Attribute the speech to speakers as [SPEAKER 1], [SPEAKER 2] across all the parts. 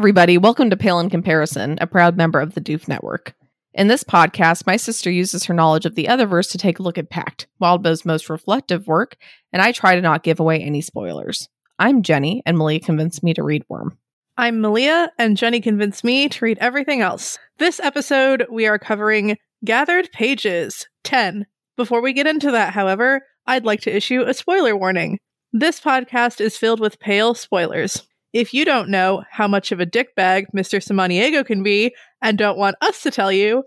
[SPEAKER 1] Everybody, welcome to Pale in Comparison, a proud member of the Doof Network. In this podcast, my sister uses her knowledge of the Otherverse to take a look at Pact, Wildbow's most reflective work, and I try to not give away any spoilers. I'm Jenny, and Malia convinced me to read Worm.
[SPEAKER 2] I'm Malia, and Jenny convinced me to read everything else. This episode, we are covering Gathered Pages 10. Before we get into that, however, I'd like to issue a spoiler warning. This podcast is filled with pale spoilers. If you don't know how much of a dickbag Mr. Samaniego can be and don't want us to tell you,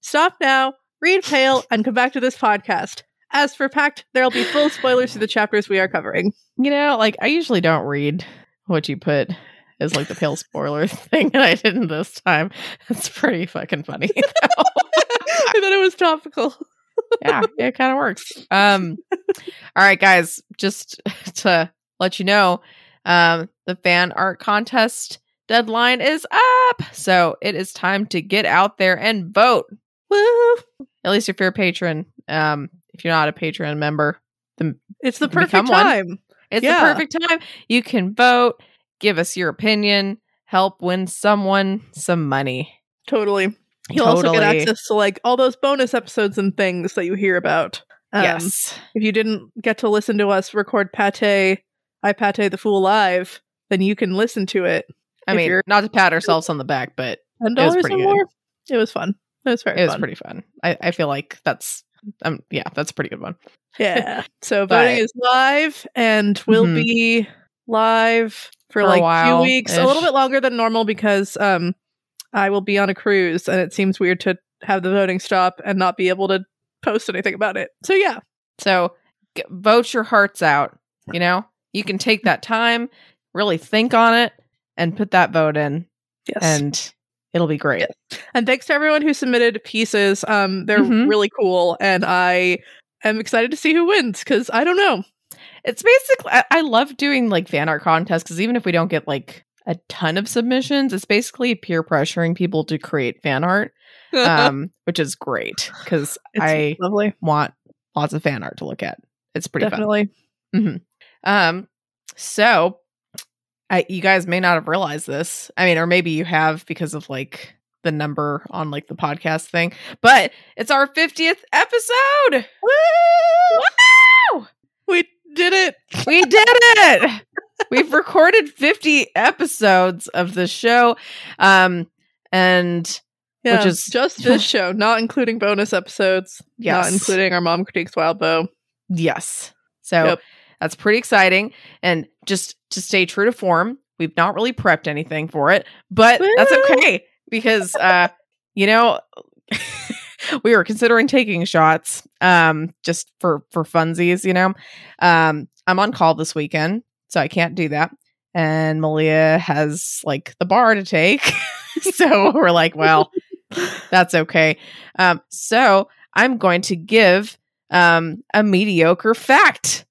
[SPEAKER 2] stop now, read Pale, and come back to this podcast. As for Pact, there'll be full spoilers to the chapters we are covering.
[SPEAKER 1] You know, like, I usually don't read what you put as like the pale spoiler thing, and I didn't this time. It's pretty fucking funny.
[SPEAKER 2] I thought it was topical.
[SPEAKER 1] yeah, it kind of works. Um, all right, guys, just to let you know, um, the fan art contest deadline is up. So it is time to get out there and vote. Woo! At least if you're a patron. Um, if you're not a patron member,
[SPEAKER 2] the, it's the perfect time. One.
[SPEAKER 1] It's yeah. the perfect time. You can vote, give us your opinion, help win someone some money.
[SPEAKER 2] Totally. You'll totally. also get access to like all those bonus episodes and things that you hear about.
[SPEAKER 1] Um, yes.
[SPEAKER 2] If you didn't get to listen to us record Pate I Pate the Fool live, then you can listen to it.
[SPEAKER 1] I mean, not to pat ourselves on the back, but
[SPEAKER 2] ten dollars or more. It was fun. It was very.
[SPEAKER 1] It
[SPEAKER 2] fun.
[SPEAKER 1] was pretty fun. I, I feel like that's um yeah, that's a pretty good one.
[SPEAKER 2] Yeah. so voting is live and will mm-hmm. be live for, for like a few weeks, a little bit longer than normal because um I will be on a cruise and it seems weird to have the voting stop and not be able to post anything about it. So yeah.
[SPEAKER 1] So g- vote your hearts out, you know? You can take that time, really think on it, and put that vote in. Yes. And it'll be great. Yes.
[SPEAKER 2] And thanks to everyone who submitted pieces. Um, they're mm-hmm. really cool, and I am excited to see who wins because I don't know.
[SPEAKER 1] It's basically I, I love doing like fan art contests because even if we don't get like a ton of submissions, it's basically peer pressuring people to create fan art, um, which is great because I lovely. want lots of fan art to look at. It's pretty
[SPEAKER 2] definitely.
[SPEAKER 1] Mm-hmm. Um, so I, you guys may not have realized this. I mean, or maybe you have because of like the number on like the podcast thing, but it's our 50th episode.
[SPEAKER 2] Woo! Wow! We did it.
[SPEAKER 1] We did it. We've recorded 50 episodes of the show. Um, and
[SPEAKER 2] yeah, which is just this show, not including bonus episodes. Yes. Not including our mom critiques Wildbow.
[SPEAKER 1] Yes. So yep. That's pretty exciting. And just to stay true to form, we've not really prepped anything for it, but that's okay because, uh, you know, we were considering taking shots, um, just for, for funsies, you know. Um, I'm on call this weekend, so I can't do that. And Malia has like the bar to take. so we're like, well, that's okay. Um, so I'm going to give um a mediocre fact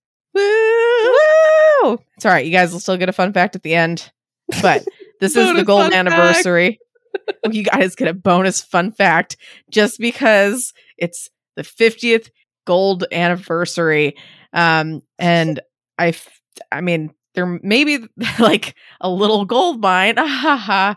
[SPEAKER 1] Woo! Woo! It's all right. You guys will still get a fun fact at the end. But this is the golden anniversary. you guys get a bonus fun fact just because it's the 50th gold anniversary. Um, and I, f- I mean, there may be like a little gold mine. uh,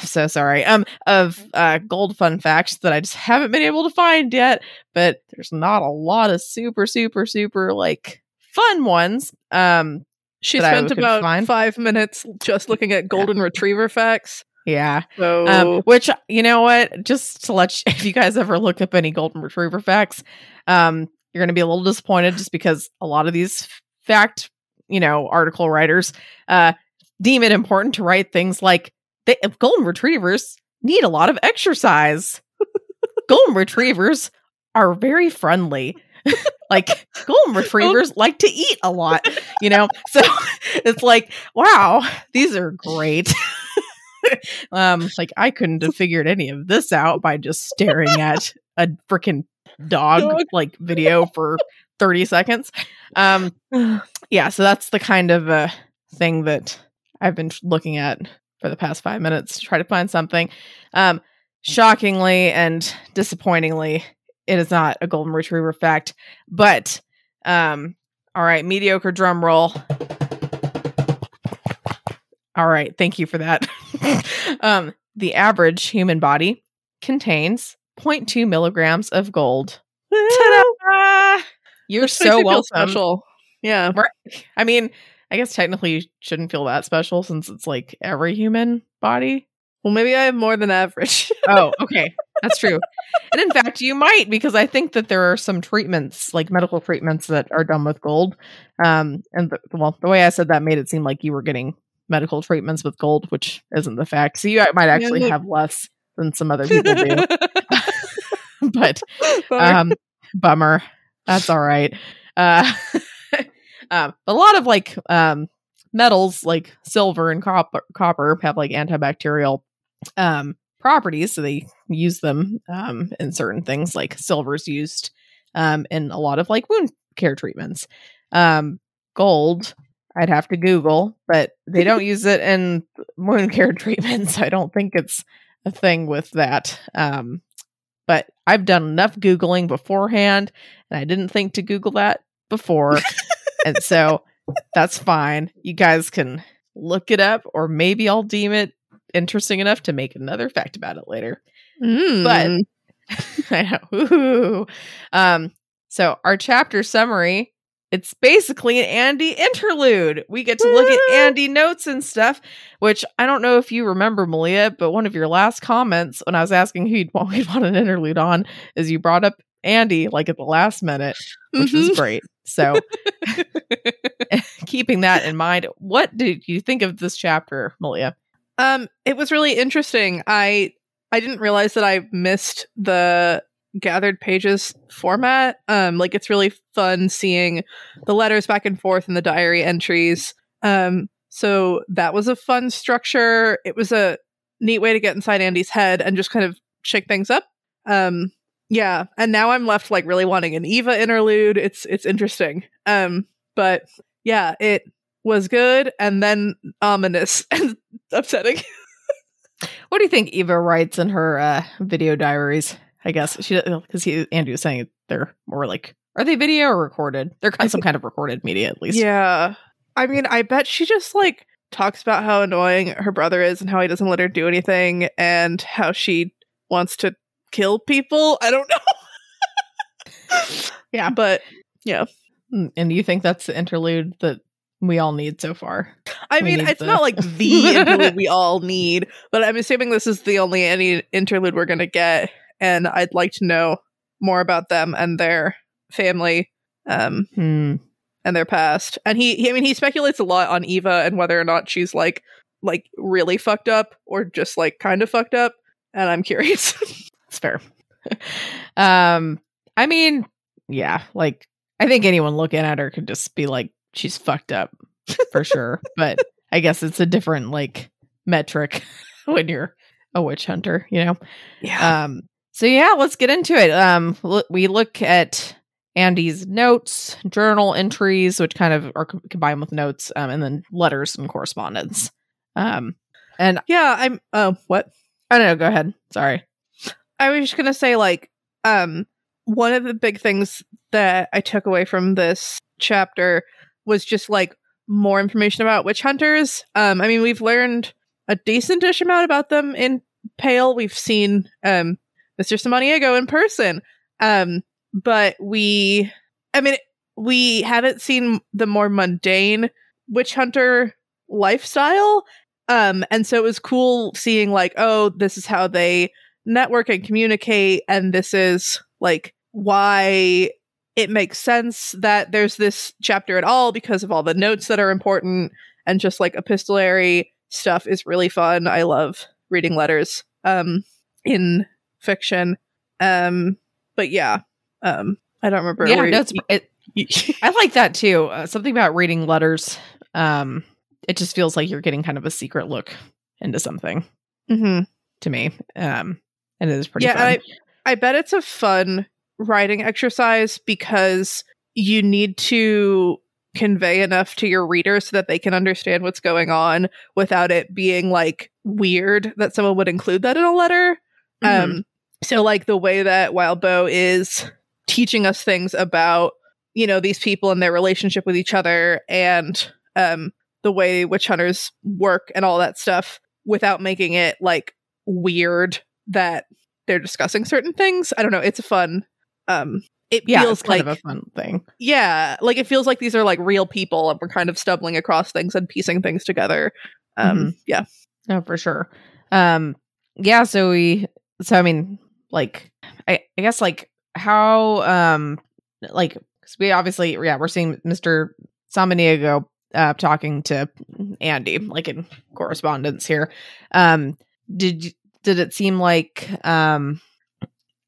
[SPEAKER 1] so sorry. Um, of uh, gold fun facts that I just haven't been able to find yet. But there's not a lot of super, super, super like fun ones. Um,
[SPEAKER 2] she spent about find. five minutes just looking at golden yeah. retriever facts.
[SPEAKER 1] Yeah.
[SPEAKER 2] So,
[SPEAKER 1] um, which you know what? Just to let you, if you guys ever look up any golden retriever facts, um, you're going to be a little disappointed just because a lot of these fact, you know, article writers, uh, deem it important to write things like golden retrievers need a lot of exercise. golden retrievers are very friendly like golden retrievers like to eat a lot, you know? So it's like, wow, these are great. um, like I couldn't have figured any of this out by just staring at a freaking dog, dog like video for 30 seconds. Um, yeah, so that's the kind of uh, thing that I've been looking at for the past five minutes to try to find something. Um, shockingly and disappointingly, it is not a golden retriever fact. But um all right, mediocre drum roll. All right, thank you for that. um, the average human body contains 0.2 milligrams of gold. Ta-da! You're so
[SPEAKER 2] me
[SPEAKER 1] welcome.
[SPEAKER 2] special. Yeah.
[SPEAKER 1] Right. I mean, I guess technically you shouldn't feel that special since it's like every human body.
[SPEAKER 2] Well, maybe I have more than average.
[SPEAKER 1] Oh, okay. That's true. and in fact, you might because I think that there are some treatments, like medical treatments that are done with gold. Um and the, well, the way I said that made it seem like you were getting medical treatments with gold, which isn't the fact. So you might actually
[SPEAKER 2] Yeah.
[SPEAKER 1] have less than some other people do. but
[SPEAKER 2] Bummer.
[SPEAKER 1] um bummer that's all right uh um a lot of like um metals like silver and copper copper have like antibacterial um properties so they use them um in certain things like silver's used um in a lot of like wound care treatments um gold i'd have to google but they don't use it in wound care treatments i don't think it's a thing with that um but I've done enough Googling beforehand and I didn't think to Google that before. and so that's fine. You guys can look it up, or maybe I'll deem it interesting enough to make another fact about it later.
[SPEAKER 2] Mm.
[SPEAKER 1] I know. Um, so our chapter summary, it's basically an Andy interlude. We get to look at Andy notes and stuff, which I don't know if you remember, Malia, but one of your last comments when I was asking who you'd want, we'd want an interlude on is you brought up Andy like at the last minute, which
[SPEAKER 2] Mhm.
[SPEAKER 1] was great. So keeping that in mind, what did you think of this chapter, Malia?
[SPEAKER 2] Um, it was really interesting. I I didn't realize that I missed the gathered pages format. Um, like it's really fun seeing the letters back and forth and the diary entries. Um, so that was a fun structure. It was a neat way to get inside Andy's head and just kind of shake things up. Um, yeah, and now I'm left like really wanting an Eva interlude. It's it's interesting. Um, but yeah, it was good and then ominous and upsetting.
[SPEAKER 1] What do you think Eva writes in her uh, video diaries? I guess she because he Andy was saying they're more like are they video or recorded? They're kind some kind of recorded media at least.
[SPEAKER 2] Yeah. I mean, I bet she just like talks about how annoying her brother is and how he doesn't let her do anything and how she wants to kill people. I don't know.
[SPEAKER 1] Yeah.
[SPEAKER 2] But
[SPEAKER 1] yeah. And you think that's the interlude that we all need so far?
[SPEAKER 2] I
[SPEAKER 1] We
[SPEAKER 2] mean, it's
[SPEAKER 1] the-
[SPEAKER 2] not like the interlude we all need, but I'm assuming this is the only any interlude we're going to get and I'd like to know more about them and their family. Um
[SPEAKER 1] Hmm.
[SPEAKER 2] and their past. And he, he I mean he speculates a lot on Eva and whether or not she's like like really fucked up or just like kind of fucked up. And I'm curious.
[SPEAKER 1] It's fair. um, I mean, yeah, like I think anyone looking at her could just be like, she's fucked up for sure. But I guess it's a different like metric when you're a witch hunter, you know.
[SPEAKER 2] yeah.
[SPEAKER 1] Um, so yeah, let's get into it. Um, l- we look at Andy's notes, journal entries, which kind of are co- combined with notes, um, and then letters and correspondence. Um, and
[SPEAKER 2] yeah, I'm oh what?
[SPEAKER 1] I don't know. Go ahead. Sorry.
[SPEAKER 2] I was just gonna say like um one of the big things that I took away from this chapter was just like more information about witch hunters. Um I mean we've learned a decentish amount about them in Pale. We've seen um Mr. Samaniego in person. Um but we I mean we haven't seen the more mundane witch hunter lifestyle. Um and so it was cool seeing like oh this is how they network and communicate and this is like why it makes sense that there's this chapter at all because of all the notes that are important and just like epistolary stuff is really fun i love reading letters um in fiction um but yeah um i don't remember
[SPEAKER 1] Yeah, no, it, I like that too. Uh, something about reading letters. Um, it just feels like you're getting kind of a secret look into something
[SPEAKER 2] Mhm.
[SPEAKER 1] to me. Um, and it is pretty
[SPEAKER 2] yeah I, I bet it's a fun writing exercise because you need to convey enough to your reader so that they can understand what's going on without it being like weird that someone would include that in a letter
[SPEAKER 1] Mhm.
[SPEAKER 2] um so like the way that Wildbow is teaching us things about you know these people and their relationship with each other and um the way witch hunters work and all that stuff without making it like weird that they're discussing certain things. I don't know. It's a fun. Um, it
[SPEAKER 1] yeah,
[SPEAKER 2] feels
[SPEAKER 1] it's kind
[SPEAKER 2] like
[SPEAKER 1] of a fun thing.
[SPEAKER 2] yeah, like it feels like these are like real people and we're kind of stumbling across things and piecing things together. Um,
[SPEAKER 1] Mhm.
[SPEAKER 2] yeah,
[SPEAKER 1] No, for sure. Um, yeah. So we. So I mean, like, I, I guess like how um like 'cause we obviously yeah we're seeing Mr. Samaniego uh talking to Andy like in correspondence here. Um, did did it seem like um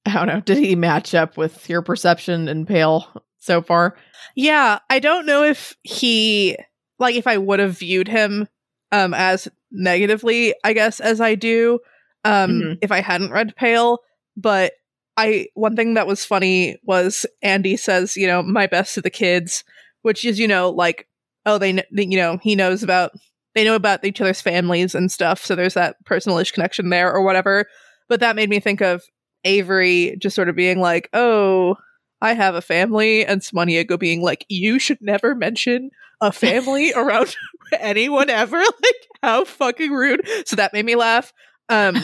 [SPEAKER 1] I don't know did he match up with your perception in Pale so far?
[SPEAKER 2] yeah. I don't know if he like if I would have viewed him um as negatively, I guess, as I do um
[SPEAKER 1] Mhm.
[SPEAKER 2] if I hadn't read Pale, but I one thing that was funny was Andy says, you know, my best to the kids, which is you know like oh they, they you know he knows about they know about each other's families and stuff, so there's that personalish connection there or whatever. But that made me think of Avery just sort of being like, oh. I have a family, and Samaniego being like, "You should never mention a family around anyone ever. Like, how fucking rude." So that made me laugh. Um,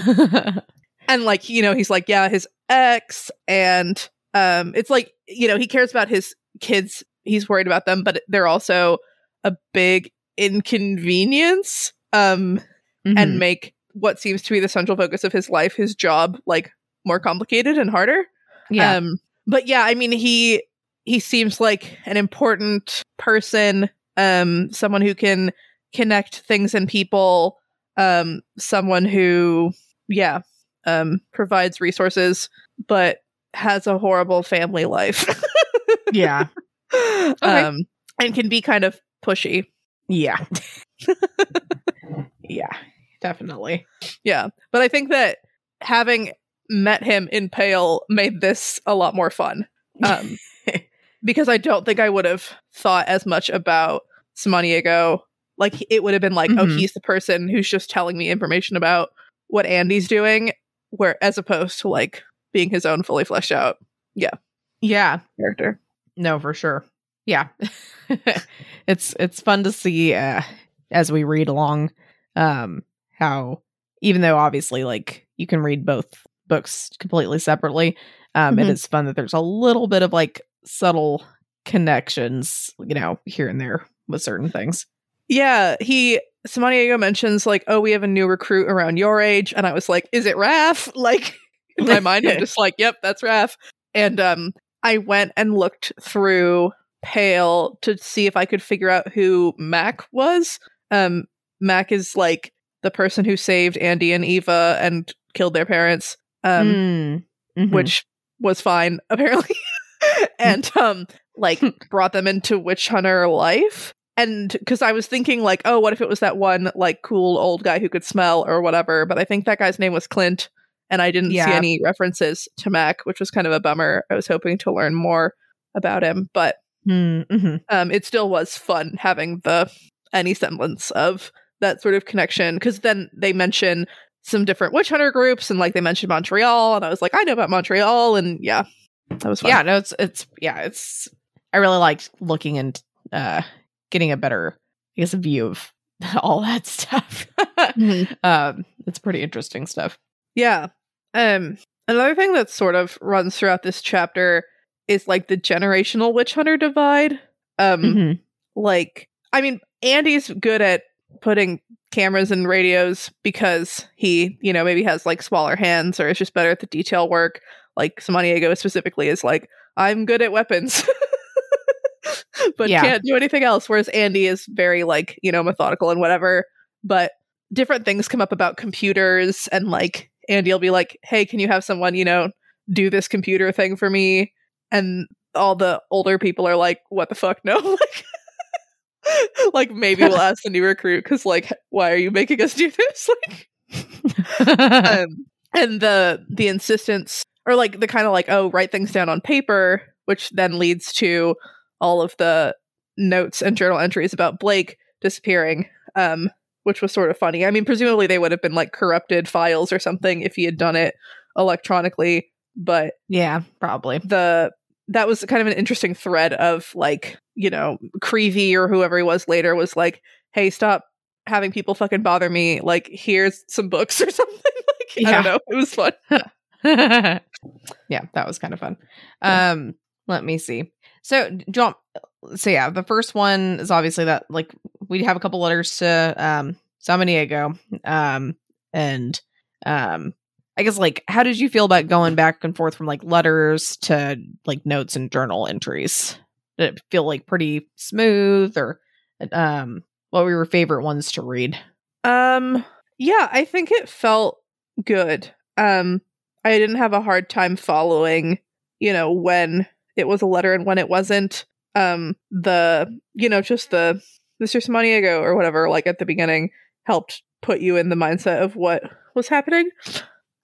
[SPEAKER 2] and like you know he's like yeah his ex and um it's like you know he cares about his kids he's worried about them but they're also a big inconvenience um
[SPEAKER 1] Mhm.
[SPEAKER 2] and make what seems to be the central focus of his life his job like more complicated and harder
[SPEAKER 1] yeah.
[SPEAKER 2] um but yeah i mean he he seems like an important person um someone who can connect things and people um someone who yeah um provides resources but has a horrible family life
[SPEAKER 1] yeah.
[SPEAKER 2] um and can be kind of pushy
[SPEAKER 1] Yeah. yeah. Definitely.
[SPEAKER 2] yeah but i think that having met him in pale made this a lot more fun um because i don't think i would have thought as much about samaniego like it would have been like oh
[SPEAKER 1] Mhm.
[SPEAKER 2] he's the person who's just telling me information about what andy's doing where as opposed to like being his own fully fleshed out
[SPEAKER 1] Yeah. yeah.
[SPEAKER 2] character
[SPEAKER 1] No, for sure. Yeah. it's it's fun to see uh as we read along um how even though obviously like you can read both books completely separately, um it
[SPEAKER 2] Mhm.
[SPEAKER 1] is fun that there's a little bit of like subtle connections, you know, here and there with certain things.
[SPEAKER 2] Yeah, he Samaniego mentions like, "Oh, we have a new recruit around your age," and I was like, "Is it Raph?" Like in my mind, I'm just like, "Yep, that's Raph." And um, I went and looked through Pale to see if I could figure out who Mac was. Um, Mac is like the person who saved Andy and Eva and killed their parents. Um,
[SPEAKER 1] Mm. Mhm.
[SPEAKER 2] which was fine apparently and um like brought them into witch hunter life and because i was thinking like oh what if it was that one like cool old guy who could smell or whatever but i think that guy's name was clint and i didn't see any references to mac which was kind of a bummer i was hoping to learn more about him but
[SPEAKER 1] Mm, mhm.
[SPEAKER 2] um it still was fun having the any semblance of that sort of connection because then they mention some different witch hunter groups and like they mentioned montreal and i was like i know about montreal and yeah that was fun
[SPEAKER 1] Yeah, no, it's it's yeah, it's I really liked looking and uh getting a better I guess view of all that stuff.
[SPEAKER 2] Mhm.
[SPEAKER 1] um it's pretty interesting stuff.
[SPEAKER 2] yeah um another thing that sort of runs throughout this chapter is like the generational witch hunter divide um
[SPEAKER 1] Mhm.
[SPEAKER 2] like i mean andy's good at putting cameras and radios because he you know maybe has like smaller hands or is just better at the detail work. Like samaniego specifically is like i'm good at weapons but
[SPEAKER 1] Yeah.
[SPEAKER 2] can't do anything else whereas andy is very like you know methodical and whatever. But different things come up about computers and like andy will be like hey can you have someone you know do this computer thing for me? And all the older people are like what the fuck? No like like maybe we'll ask the new recruit because like why are you making us do this like um, and the the insistence or like the kind of like oh write things down on paper which then leads to all of the notes and journal entries about blake disappearing um which was sort of funny i mean presumably they would have been like corrupted files or something if he had done it electronically but
[SPEAKER 1] yeah, probably.
[SPEAKER 2] the that was kind of an interesting thread of like you know Creevy or whoever he was later was like hey, stop having people fucking bother me. Like, here's some books or something. like, I don't know. It was fun.
[SPEAKER 1] yeah, that was kind of fun. Um, let me see. So, do you want, so yeah, the first one is obviously that like we have a couple letters to um Diego Um, and um, I guess like how did you feel about going back and forth from like letters to like notes and journal entries? Did it feel like pretty smooth or um what were your favorite ones to read?
[SPEAKER 2] Um, yeah, I think it felt good. Um, I didn't have a hard time following, you know, when it was a letter and when it wasn't. Um, the, you know, just the Mr. Samaniego or whatever, like at the beginning, helped put you in the mindset of what was happening.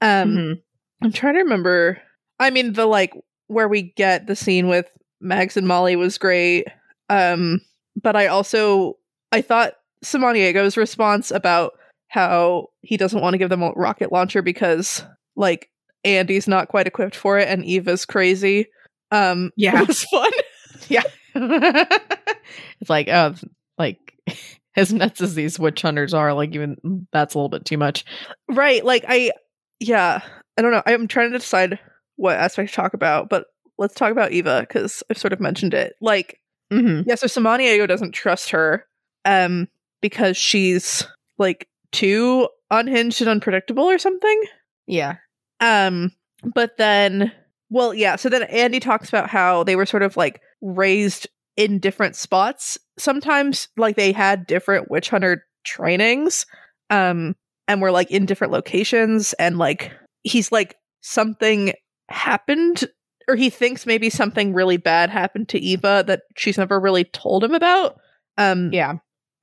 [SPEAKER 2] Um,
[SPEAKER 1] Mhm.
[SPEAKER 2] I'm trying to remember. I mean, the like where we get the scene with Mags and Molly was great. Um, but I also I thought Samaniego's response about how he doesn't want to give them a rocket launcher because like Andy's not quite equipped for it and Eva's crazy. Um,
[SPEAKER 1] Yeah.
[SPEAKER 2] was fun.
[SPEAKER 1] yeah, it's like oh like as nuts as these witch hunters are like even that's a little bit too much
[SPEAKER 2] right. Like I, yeah. I don't know. I'm trying to decide what aspect to talk about, but let's talk about Eva because I've sort of mentioned it. Like
[SPEAKER 1] mm-hmm.
[SPEAKER 2] Yeah, so Samaniego doesn't trust her um because she's like too unhinged and unpredictable or something.
[SPEAKER 1] yeah
[SPEAKER 2] Um but then well yeah, so then Andy talks about how they were sort of like raised in different spots. Sometimes like they had different witch hunter trainings um and were like in different locations and like he's like something happened or he thinks maybe something really bad happened to Eva that she's never really told him about. Um
[SPEAKER 1] yeah.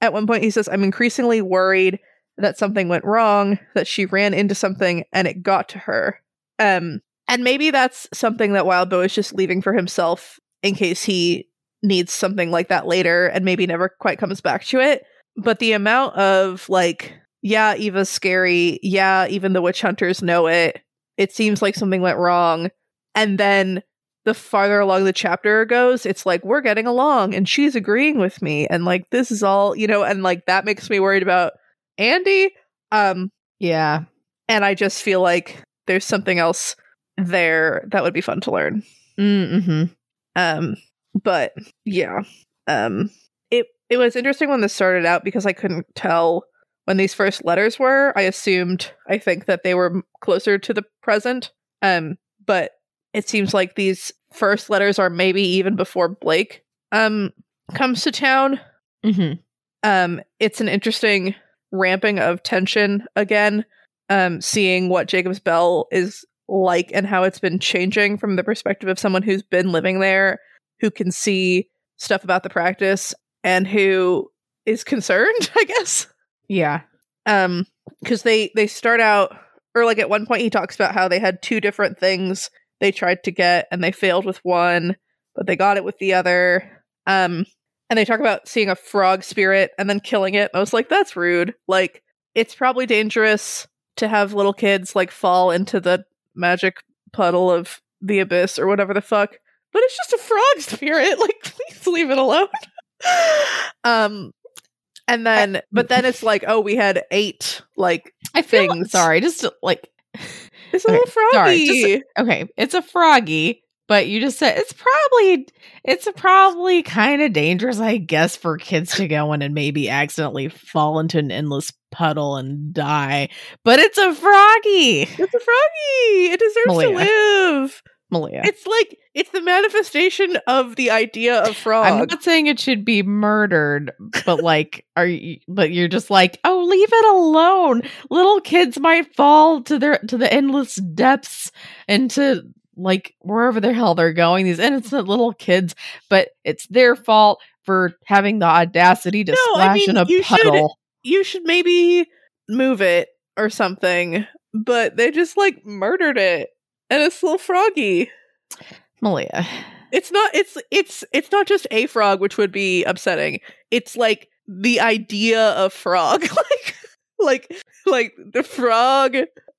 [SPEAKER 2] at one point he says i'm increasingly worried that something went wrong that she ran into something and it got to her. Um and maybe that's something that wildbow is just leaving for himself in case he needs something like that later and maybe never quite comes back to it. But the amount of like yeah eva's scary yeah even the witch hunters know it it seems like something went wrong and then the farther along the chapter goes, it's like we're getting along and she's agreeing with me and like this is all, you know, and like that makes me worried about Andy. Um
[SPEAKER 1] yeah
[SPEAKER 2] and I just feel like there's something else there that would be fun to learn.
[SPEAKER 1] mm-hmm.
[SPEAKER 2] Um but yeah. Um it it was interesting when this started out because I couldn't tell when these first letters were. I assumed I think that they were closer to the present. Um but it seems like these first letters are maybe even before Blake um comes to town.
[SPEAKER 1] Mm-hmm.
[SPEAKER 2] Um it's an interesting ramping of tension again. Um seeing what Jacob's Bell is like and how it's been changing from the perspective of someone who's been living there, who can see stuff about the practice and who is concerned, I guess.
[SPEAKER 1] Yeah
[SPEAKER 2] Um cuz they they start out or like at one point he talks about how they had two different things they tried to get and they failed with one, but they got it with the other. Um and they talk about seeing a frog spirit and then killing it. I was like that's rude. Like it's probably dangerous to have little kids like fall into the magic puddle of the abyss or whatever the fuck. But it's just a frog spirit. Like please leave it alone. um and then but then it's like oh we had eight like
[SPEAKER 1] i feel
[SPEAKER 2] Things.
[SPEAKER 1] sorry just like
[SPEAKER 2] it's a
[SPEAKER 1] Okay,
[SPEAKER 2] little froggy.
[SPEAKER 1] sorry, just- okay it's a froggy but you just said it's probably it's probably kind of dangerous i guess for kids to go in and maybe accidentally fall into an endless puddle and die but it's a froggy
[SPEAKER 2] It's a froggy. It deserves
[SPEAKER 1] Malia.
[SPEAKER 2] to live.
[SPEAKER 1] Malia
[SPEAKER 2] It's like it's the manifestation of the idea of frog.
[SPEAKER 1] I'm not saying it should be murdered, but like, are you? But you're just like, oh, leave it alone. Little kids might fall to their to the endless depths into like wherever the hell they're going. These innocent little kids, but it's their fault for having the audacity to
[SPEAKER 2] No, I
[SPEAKER 1] splash
[SPEAKER 2] mean,
[SPEAKER 1] in a
[SPEAKER 2] you should-
[SPEAKER 1] puddle.
[SPEAKER 2] you should maybe move it or something. But they just like murdered it, and it's little froggy.
[SPEAKER 1] Malia,
[SPEAKER 2] It's not. It's it's it's not just a frog, which would be upsetting. It's like the idea of frog, like like like the frog.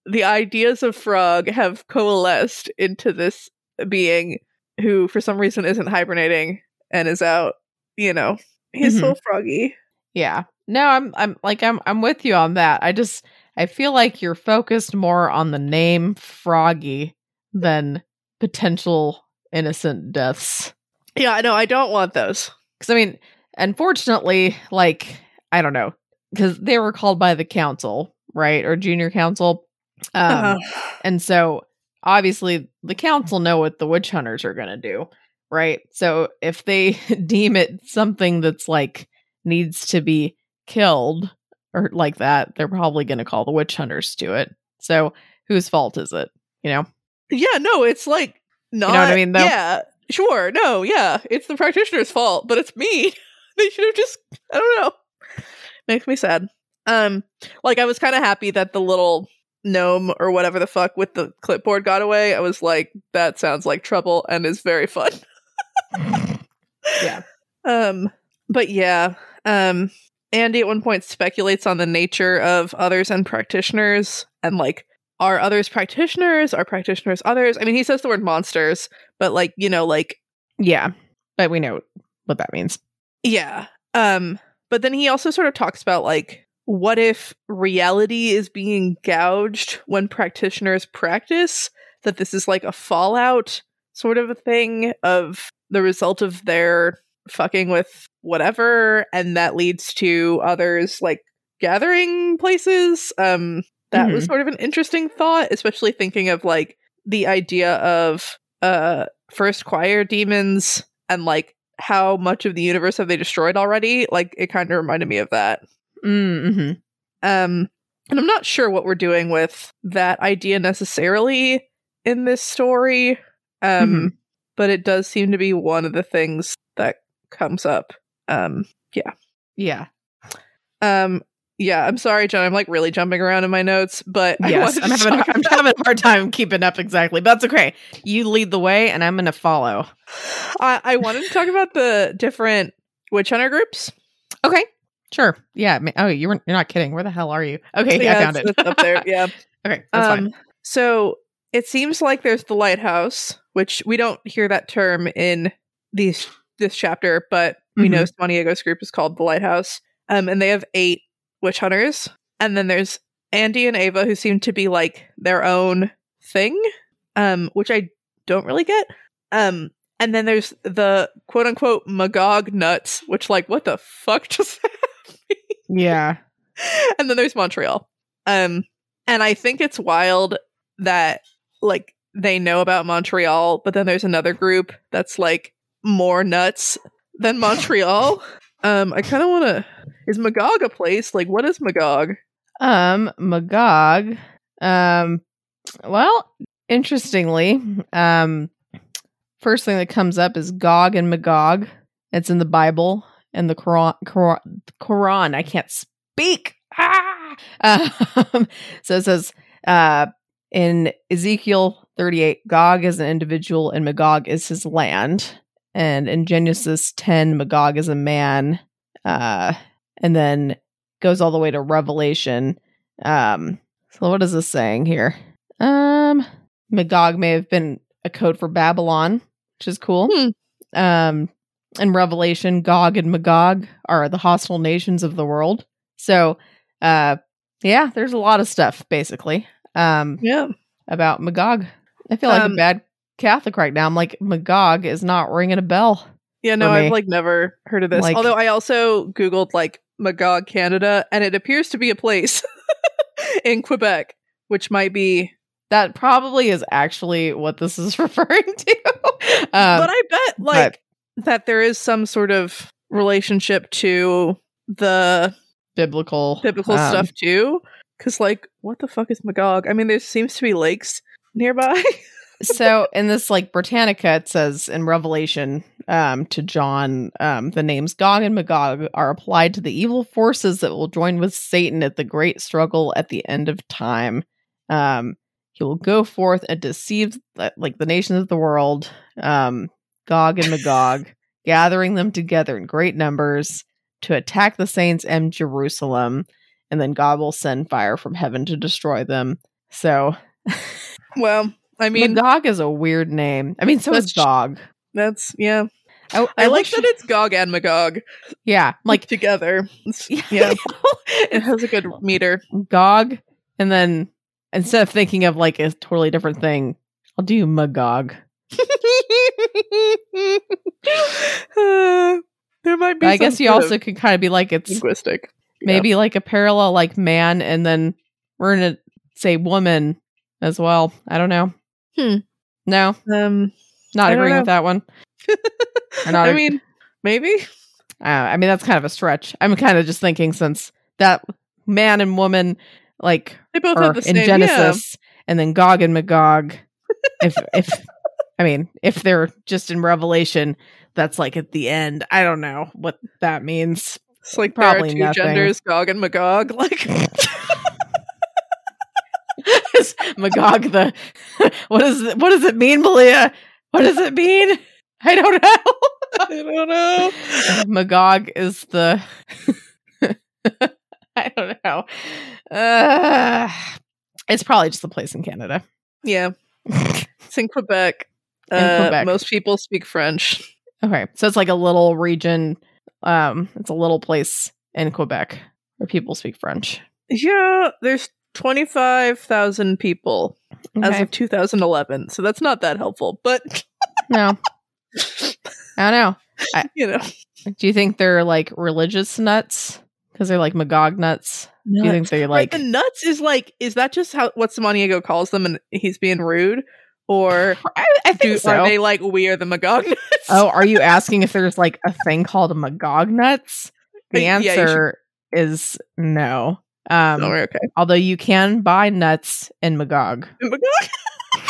[SPEAKER 2] The ideas of frog have coalesced into this being who, for some reason, isn't hibernating and is out. You know, he's
[SPEAKER 1] Mhm.
[SPEAKER 2] so froggy.
[SPEAKER 1] yeah. no, I'm I'm like I'm I'm with you on that. I just I feel like you're focused more on the name Froggy than potential innocent deaths.
[SPEAKER 2] Yeah, I know. I don't want those.
[SPEAKER 1] Because I mean, unfortunately, like I don't know, because they were called by the council, right, or junior council, um, uh-huh. and so obviously the council know what the witch hunters are going to do, right? So if they deem it something that's like needs to be killed or like that, they're probably going to call the witch hunters to it. So whose fault is it? You know?
[SPEAKER 2] Yeah, no, it's like not.
[SPEAKER 1] You know what I mean? Though?
[SPEAKER 2] Yeah, sure. No, yeah, it's the practitioner's fault, but it's me. they should have just. I don't know. Makes me sad. Um, like I was kind of happy that the little gnome or whatever the fuck with the clipboard got away. I was like, that sounds like trouble and is very fun.
[SPEAKER 1] yeah.
[SPEAKER 2] Um, but yeah. Um, Andy at one point speculates on the nature of others and practitioners and like are others practitioners? Are practitioners others? I mean, he says the word monsters, but like, you know, like
[SPEAKER 1] yeah, but we know what that means.
[SPEAKER 2] Yeah. Um, but then he also sort of talks about like what if reality is being gouged when practitioners practice? That this is like a fallout sort of a thing of the result of their fucking with whatever, and that leads to others like gathering places. Um, that mm-hmm. was sort of an interesting thought, especially thinking of like the idea of uh first choir demons and like how much of the universe have they destroyed already? Like it kind of reminded me of that.
[SPEAKER 1] Mm-hmm.
[SPEAKER 2] Um, and I'm not sure what we're doing with that idea necessarily in this story. Um, mm-hmm. but it does seem to be one of the things that comes up. Um, yeah.
[SPEAKER 1] Yeah.
[SPEAKER 2] Um, yeah, I'm sorry, John. I'm like really jumping around in my notes, but
[SPEAKER 1] yes, I'm having, I'm having a hard time keeping up exactly. But that's okay. You lead the way, and I'm going to follow.
[SPEAKER 2] I, I wanted to talk about the different witch hunter groups.
[SPEAKER 1] Okay, sure. Yeah. Oh, you were you're not kidding. Where the hell are you? Okay,
[SPEAKER 2] yeah,
[SPEAKER 1] I found
[SPEAKER 2] it up there. Yeah.
[SPEAKER 1] okay, that's um, fine.
[SPEAKER 2] So it seems like there's the lighthouse, which we don't hear that term in these this chapter, but we mm-hmm. know Samaniegos group is called the lighthouse. Um, and they have eight witch hunters. And then there's Andy and Ava who seem to be like their own thing, um, which I don't really get. Um, and then there's the quote unquote Magog nuts, which like what the fuck does that
[SPEAKER 1] mean? Yeah.
[SPEAKER 2] And then there's Montreal. Um, and I think it's wild that like they know about Montreal, but then there's another group that's like more nuts than Montreal. um, I kind of want to is Magog a place? Like, what is Magog?
[SPEAKER 1] Um, Magog. Um, well, interestingly, um, first thing that comes up is Gog and Magog. It's in the Bible and the Quran. Quran, Quran. I can't speak. Ah! Um, so it says uh, in Ezekiel 38, Gog is an individual and Magog is his land. And in Genesis 10, Magog is a man. Uh, and then goes all the way to Revelation. Um, so what is this saying here? Um, Magog may have been a code for Babylon, which is cool. Hmm. Um, in Revelation, Gog and Magog are the hostile nations of the world. So, uh, yeah, there's a lot of stuff basically. Um,
[SPEAKER 2] yeah,
[SPEAKER 1] about Magog. I feel like um, a bad Catholic right now. I'm like Magog is not ringing a bell.
[SPEAKER 2] Yeah, no, I've like never heard of this. Like, Although I also googled like Magog, Canada, and it appears to be a place in Quebec, which might be
[SPEAKER 1] that probably is actually what this is referring to.
[SPEAKER 2] Um, but I bet like but, that there is some sort of relationship to the
[SPEAKER 1] biblical
[SPEAKER 2] biblical um, stuff too. Cause like, what the fuck is Magog? I mean, there seems to be lakes nearby.
[SPEAKER 1] so in this like Britannica, it says in Revelation um, to John, um, the names Gog and Magog are applied to the evil forces that will join with Satan at the great struggle at the end of time. Um, he will go forth and deceive uh, like the nations of the world, um, Gog and Magog, gathering them together in great numbers to attack the saints and Jerusalem, and then God will send fire from heaven to destroy them. So,
[SPEAKER 2] well, I mean,
[SPEAKER 1] Magog is a weird name. I mean, so is Gog.
[SPEAKER 2] That's yeah.
[SPEAKER 1] I,
[SPEAKER 2] I, like that it's Gog and Magog
[SPEAKER 1] Yeah, like
[SPEAKER 2] together. Yeah, it has a good meter.
[SPEAKER 1] Gog, and then instead of thinking of like a totally different thing, I'll do Magog.
[SPEAKER 2] Uh, there might be.
[SPEAKER 1] I guess you also could kind of be like it's
[SPEAKER 2] linguistic.
[SPEAKER 1] maybe like a parallel like man, and then we're gonna say woman as well. I don't know.
[SPEAKER 2] Hmm.
[SPEAKER 1] No,
[SPEAKER 2] Um,
[SPEAKER 1] not agreeing
[SPEAKER 2] know.
[SPEAKER 1] with that one.
[SPEAKER 2] I
[SPEAKER 1] ag-
[SPEAKER 2] mean, maybe.
[SPEAKER 1] Uh, I mean, that's kind of a stretch. I'm kind of just thinking since that man and woman like
[SPEAKER 2] They both
[SPEAKER 1] are
[SPEAKER 2] have the same.
[SPEAKER 1] in Genesis, and then Gog and Magog. if if I mean, if they're just in Revelation, that's like at the end. I don't know what that means.
[SPEAKER 2] It's like
[SPEAKER 1] Probably
[SPEAKER 2] two
[SPEAKER 1] nothing.
[SPEAKER 2] genders, Gog and Magog. Like,
[SPEAKER 1] Is Magog the what is what does it mean, Malia? What does it mean? I don't know.
[SPEAKER 2] I don't know.
[SPEAKER 1] Magog is the I don't know. Uh, it's probably just a place in Canada.
[SPEAKER 2] Yeah, it's in Quebec.
[SPEAKER 1] In
[SPEAKER 2] Uh,
[SPEAKER 1] Quebec.
[SPEAKER 2] Most people speak French.
[SPEAKER 1] Okay, so it's like a little region. Um, it's a little place in Quebec where people speak French.
[SPEAKER 2] Yeah, there's 25,000 people as of 2011. So that's not that helpful. But,
[SPEAKER 1] no, I don't know.
[SPEAKER 2] you know.
[SPEAKER 1] Do you think they're like religious nuts because they're like Magog nuts? Do you think they
[SPEAKER 2] Like,
[SPEAKER 1] like?
[SPEAKER 2] the nuts is like, is that just how what Samaniego calls them and he's being rude? Or
[SPEAKER 1] I, I think
[SPEAKER 2] do,
[SPEAKER 1] so.
[SPEAKER 2] are they like, we are the Magog nuts?
[SPEAKER 1] oh, are you asking if there's like a thing called Magog nuts? The
[SPEAKER 2] Yeah,
[SPEAKER 1] answer is no. Um,
[SPEAKER 2] Oh, okay.
[SPEAKER 1] although you can buy nuts in Magog,
[SPEAKER 2] Magog?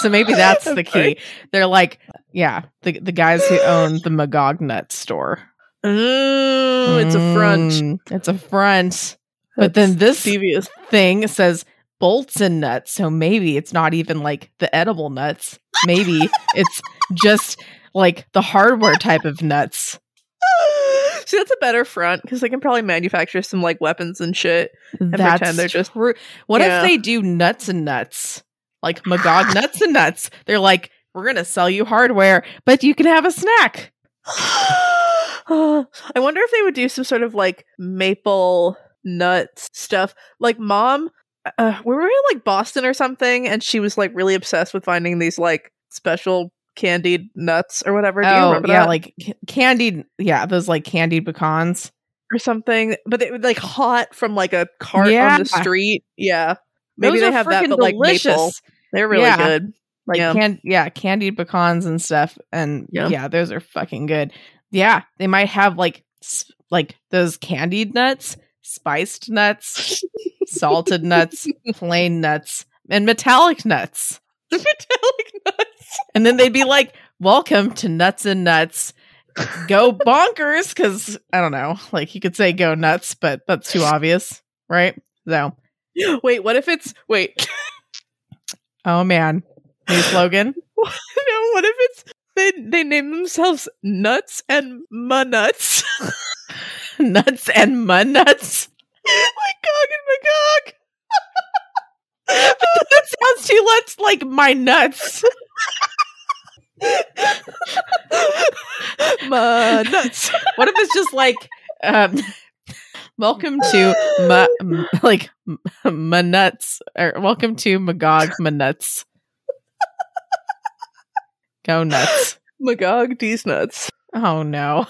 [SPEAKER 1] so maybe that's the key. They're like, yeah, the the guys who own the Magog nut store.
[SPEAKER 2] Oh, it's a front.
[SPEAKER 1] Mm, It's a front. But then this
[SPEAKER 2] devious.
[SPEAKER 1] thing says bolts and nuts, so maybe it's not even like the edible nuts. Maybe it's just like the hardware type of nuts.
[SPEAKER 2] See, that's a better front because they can probably manufacture some like weapons and shit.
[SPEAKER 1] That's
[SPEAKER 2] pretend they're just-
[SPEAKER 1] true. What
[SPEAKER 2] Yeah.
[SPEAKER 1] if they do nuts and nuts? Like Magog nuts and nuts. They're like, we're gonna sell you hardware, but you can have a snack.
[SPEAKER 2] I wonder if they would do some sort of like maple nuts stuff. Like mom, uh, we were in like Boston or something, and she was like really obsessed with finding these like special candied nuts or whatever. Do you
[SPEAKER 1] oh,
[SPEAKER 2] remember
[SPEAKER 1] yeah,
[SPEAKER 2] that?
[SPEAKER 1] like candied. Yeah, those like candied pecans.
[SPEAKER 2] or something, but they like hot from like a cart
[SPEAKER 1] Yeah.
[SPEAKER 2] on the street. Yeah, maybe
[SPEAKER 1] Those
[SPEAKER 2] they have that, but like maple. They're really
[SPEAKER 1] Yeah.
[SPEAKER 2] good.
[SPEAKER 1] like
[SPEAKER 2] Yeah.
[SPEAKER 1] can yeah candied pecans and stuff and
[SPEAKER 2] Yeah.
[SPEAKER 1] those are fucking good yeah they might have like s- like those candied nuts spiced nuts salted nuts plain nuts and metallic nuts The
[SPEAKER 2] Metallic nuts.
[SPEAKER 1] and then they'd be like welcome to nuts and nuts. Go bonkers. Because i don't know like you could say go nuts but that's too obvious right? So
[SPEAKER 2] Wait, what if it's wait?
[SPEAKER 1] oh man. New slogan?
[SPEAKER 2] No, what if it's they they name themselves Nuts and Nuts?
[SPEAKER 1] nuts and mud nuts
[SPEAKER 2] like Gog and
[SPEAKER 1] that sounds too much like my nuts.
[SPEAKER 2] Ma nuts.
[SPEAKER 1] What if it's just like, um, welcome to my, m- like, m- my nuts, or welcome to Magog my nuts. Go nuts.
[SPEAKER 2] Magog these nuts.
[SPEAKER 1] Oh no.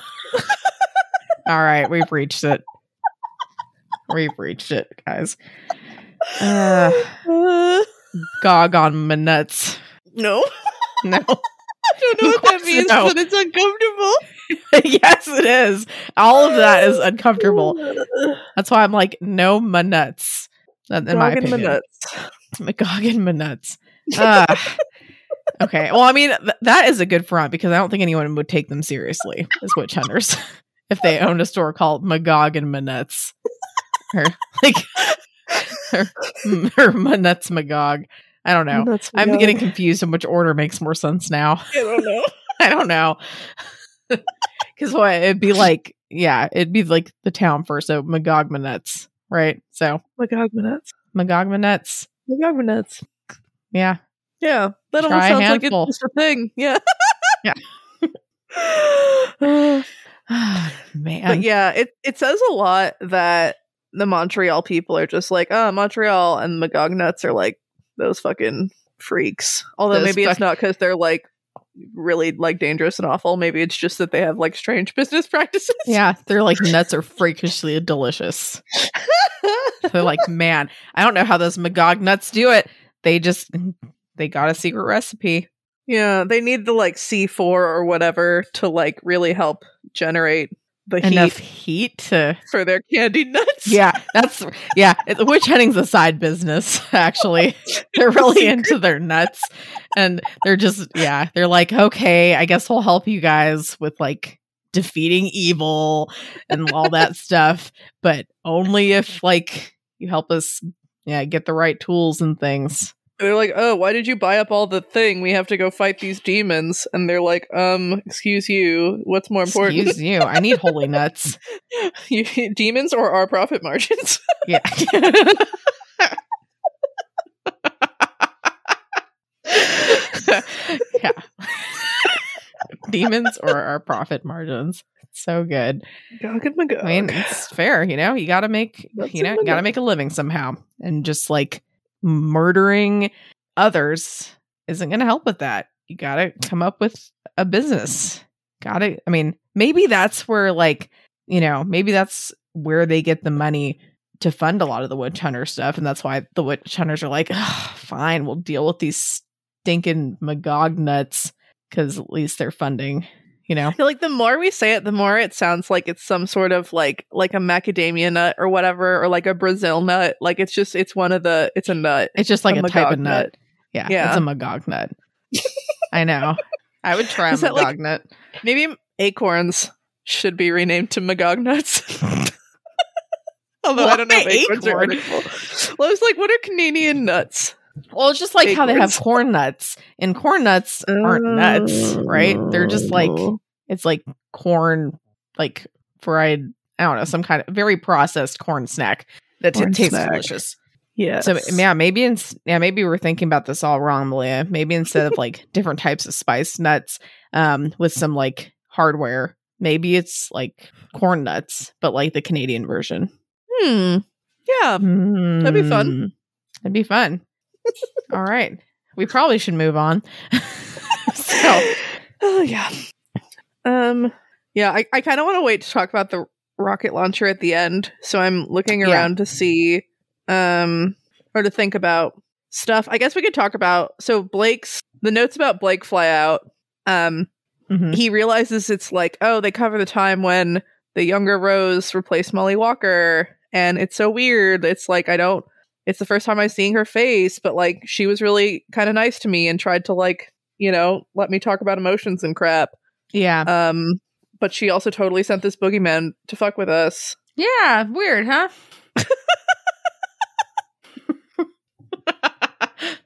[SPEAKER 1] All right, we've reached it. We've reached it, guys. Uh,
[SPEAKER 2] Uh,
[SPEAKER 1] gog on my nuts.
[SPEAKER 2] no,
[SPEAKER 1] No.
[SPEAKER 2] I don't know what that means,
[SPEAKER 1] no.
[SPEAKER 2] but it's uncomfortable.
[SPEAKER 1] yes, it is. All of that is uncomfortable. That's why I'm like, no my nuts. In my
[SPEAKER 2] Gog ma
[SPEAKER 1] opinion.
[SPEAKER 2] nuts.
[SPEAKER 1] Magog and my nuts. Ah. okay. Well, I mean, th- that is a good front because I don't think anyone would take them seriously as witch hunters if they owned a store called Magog and my. Or like, or, or nuts Magog. I don't know.
[SPEAKER 2] Nuts
[SPEAKER 1] I'm
[SPEAKER 2] Magog.
[SPEAKER 1] getting confused in which order makes more sense now.
[SPEAKER 2] I don't know.
[SPEAKER 1] I don't know. Because what it'd be like, yeah, it'd be like the town first, so Magog my right? So
[SPEAKER 2] Magog ma nuts.
[SPEAKER 1] Magog my
[SPEAKER 2] Magog Manuts.
[SPEAKER 1] yeah.
[SPEAKER 2] Yeah, that
[SPEAKER 1] Try
[SPEAKER 2] almost
[SPEAKER 1] a
[SPEAKER 2] sounds like
[SPEAKER 1] handful.
[SPEAKER 2] it's just a thing. Yeah. yeah.
[SPEAKER 1] Man.
[SPEAKER 2] But yeah, it it says a lot that the Montreal people are just like, oh, Montreal and Magog nuts are like those fucking freaks. Although
[SPEAKER 1] Those
[SPEAKER 2] maybe
[SPEAKER 1] fuck-
[SPEAKER 2] it's not because they're like really like dangerous and awful. Maybe it's just that they have like strange business practices.
[SPEAKER 1] Yeah, they're like nuts are freakishly delicious. They're like, man, I don't know how those Magog nuts do it. They just they got a secret recipe.
[SPEAKER 2] yeah, they need the like C4 or whatever to like really help generate the
[SPEAKER 1] Enough
[SPEAKER 2] heat
[SPEAKER 1] heat to
[SPEAKER 2] for their candy nuts.
[SPEAKER 1] Yeah, that's yeah. It, witch hunting's a side business. Actually, they're really into their nuts, and they're just yeah. They're like, okay, I guess we'll help you guys with like defeating evil and all that stuff, but only if like you help us, yeah, get the right tools and things.
[SPEAKER 2] They're like, oh, why did you buy up all the thing? We have to go fight these demons. And they're like, um, excuse you, what's more important?
[SPEAKER 1] Excuse you, I need holy nuts.
[SPEAKER 2] You- demons or our profit margins?
[SPEAKER 1] Yeah. yeah. Demons or our profit margins. So good.
[SPEAKER 2] Gog and Magog.
[SPEAKER 1] I mean, it's fair, you know. You got to make,
[SPEAKER 2] That's
[SPEAKER 1] you know, you got to make a living somehow, and just like murdering others isn't going to help with that. You got to mm. come up with a business. Got to. I mean, maybe that's where, like, you know, maybe that's where they get the money to fund a lot of the witch hunter stuff, and that's why the witch hunters are like, fine, we'll deal with these stinking Magog nuts because at least they're funding. You know,
[SPEAKER 2] I feel like the more we say it, the more it sounds like it's some sort of like like a macadamia nut or whatever, or like a Brazil nut. Like it's just it's one of the it's a nut.
[SPEAKER 1] it's just like
[SPEAKER 2] A
[SPEAKER 1] a, type of nut.
[SPEAKER 2] nut.
[SPEAKER 1] Yeah,
[SPEAKER 2] Yeah.
[SPEAKER 1] it's a Magog nut. I know. I would try a
[SPEAKER 2] Is that
[SPEAKER 1] Magog
[SPEAKER 2] like-
[SPEAKER 1] nut.
[SPEAKER 2] Maybe acorns should be renamed to Magog nuts. Although I don't know if acorns are
[SPEAKER 1] acorn?
[SPEAKER 2] edible. Well, I was like, what are Canadian nuts?
[SPEAKER 1] Well, it's just like how they have corn nuts, and corn nuts aren't nuts, right? They're just like
[SPEAKER 2] Oh.
[SPEAKER 1] it's like corn, like fried. I don't know, some kind of very processed corn snack that t- tastes
[SPEAKER 2] snack.
[SPEAKER 1] delicious.
[SPEAKER 2] yeah.
[SPEAKER 1] So yeah, maybe in, yeah, maybe we're thinking about this all wrong, Malia. Maybe instead of like different types of spice nuts, um, with some like hardware, maybe it's like corn nuts, but like the Canadian version.
[SPEAKER 2] Hmm. Yeah.
[SPEAKER 1] That'd
[SPEAKER 2] be fun.
[SPEAKER 1] That'd be fun. All right, we probably should move on. so
[SPEAKER 2] Oh yeah. Um. Yeah. I, I kind of want to wait to talk about the rocket launcher at the end. So I'm looking
[SPEAKER 1] Yeah.
[SPEAKER 2] around to see, um, or to think about stuff. I guess we could talk about. So Blake's the notes about Blake fly out. Um.
[SPEAKER 1] mhm.
[SPEAKER 2] he realizes it's like, oh, they cover the time when the younger Rose replaced Molly Walker, and it's so weird. It's like I don't. It's the first time I'm seeing her face, but like she was really kind of nice to me and tried to like you know let me talk about emotions and crap.
[SPEAKER 1] yeah,
[SPEAKER 2] Um, but she also totally sent this boogeyman to fuck with us.
[SPEAKER 1] yeah, weird, huh?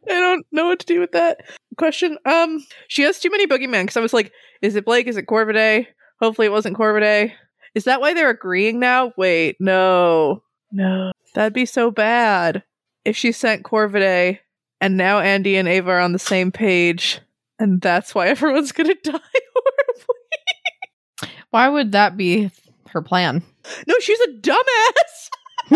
[SPEAKER 2] I don't know what to do with that question. Um, she has too many boogeymen because I was like, is it Blake? Is it Corvidae? Hopefully, it wasn't Corvidae. Is that why they're agreeing now? Wait, no, no, that'd be so bad if she sent Corvidae, and now Andy and Ava are on the same page, and that's why everyone's gonna die horribly.
[SPEAKER 1] Why would that be her plan?
[SPEAKER 2] No, she's a dumbass.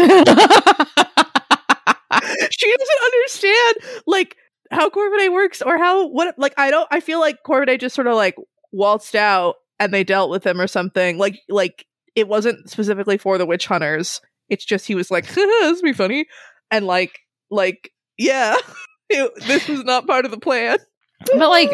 [SPEAKER 2] she doesn't understand like how Corvidae works or how what like I don't I feel like Corviday just sort of like waltzed out and they dealt with him or something. Like like it wasn't specifically for the witch hunters. It's just he was like, this would be funny. And like like yeah. it- this was not part of the plan.
[SPEAKER 1] but like,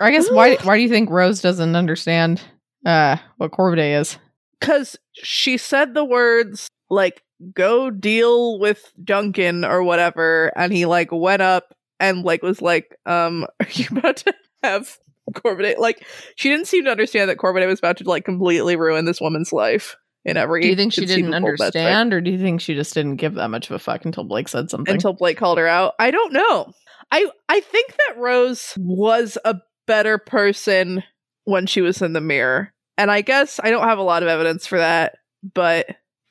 [SPEAKER 1] I guess why why do you think Rose doesn't understand uh what Corvidae is?
[SPEAKER 2] Cause she said the words like go deal with Duncan or whatever, and he like went up and like was like, um, are you about to have Corvidae? Like she didn't seem to understand that Corvidae was about to like completely ruin this woman's life in every
[SPEAKER 1] Do you think she didn't
[SPEAKER 2] conceivable best way.
[SPEAKER 1] understand, or do you think she just didn't give that much of a fuck until Blake said something?
[SPEAKER 2] until Blake called her out. I don't know. I I think that Rose was a better person when she was in the mirror. And I guess I don't have a lot of evidence for that, but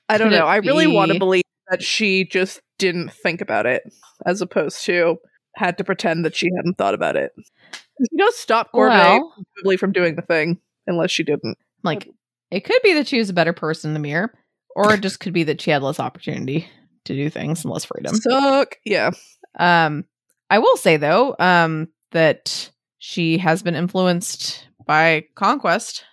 [SPEAKER 2] I don't
[SPEAKER 1] Could
[SPEAKER 2] know. I really want to believe that she just didn't think about it as opposed to had to pretend that she hadn't thought about it. You know, stop Corbett
[SPEAKER 1] well,
[SPEAKER 2] from doing the thing unless she didn't.
[SPEAKER 1] Like it could be that she was a better person in the mirror, or it just could be that she had less opportunity to do things and less freedom.
[SPEAKER 2] Suck. Yeah.
[SPEAKER 1] Um, I will say though, um, that she has been influenced by conquest.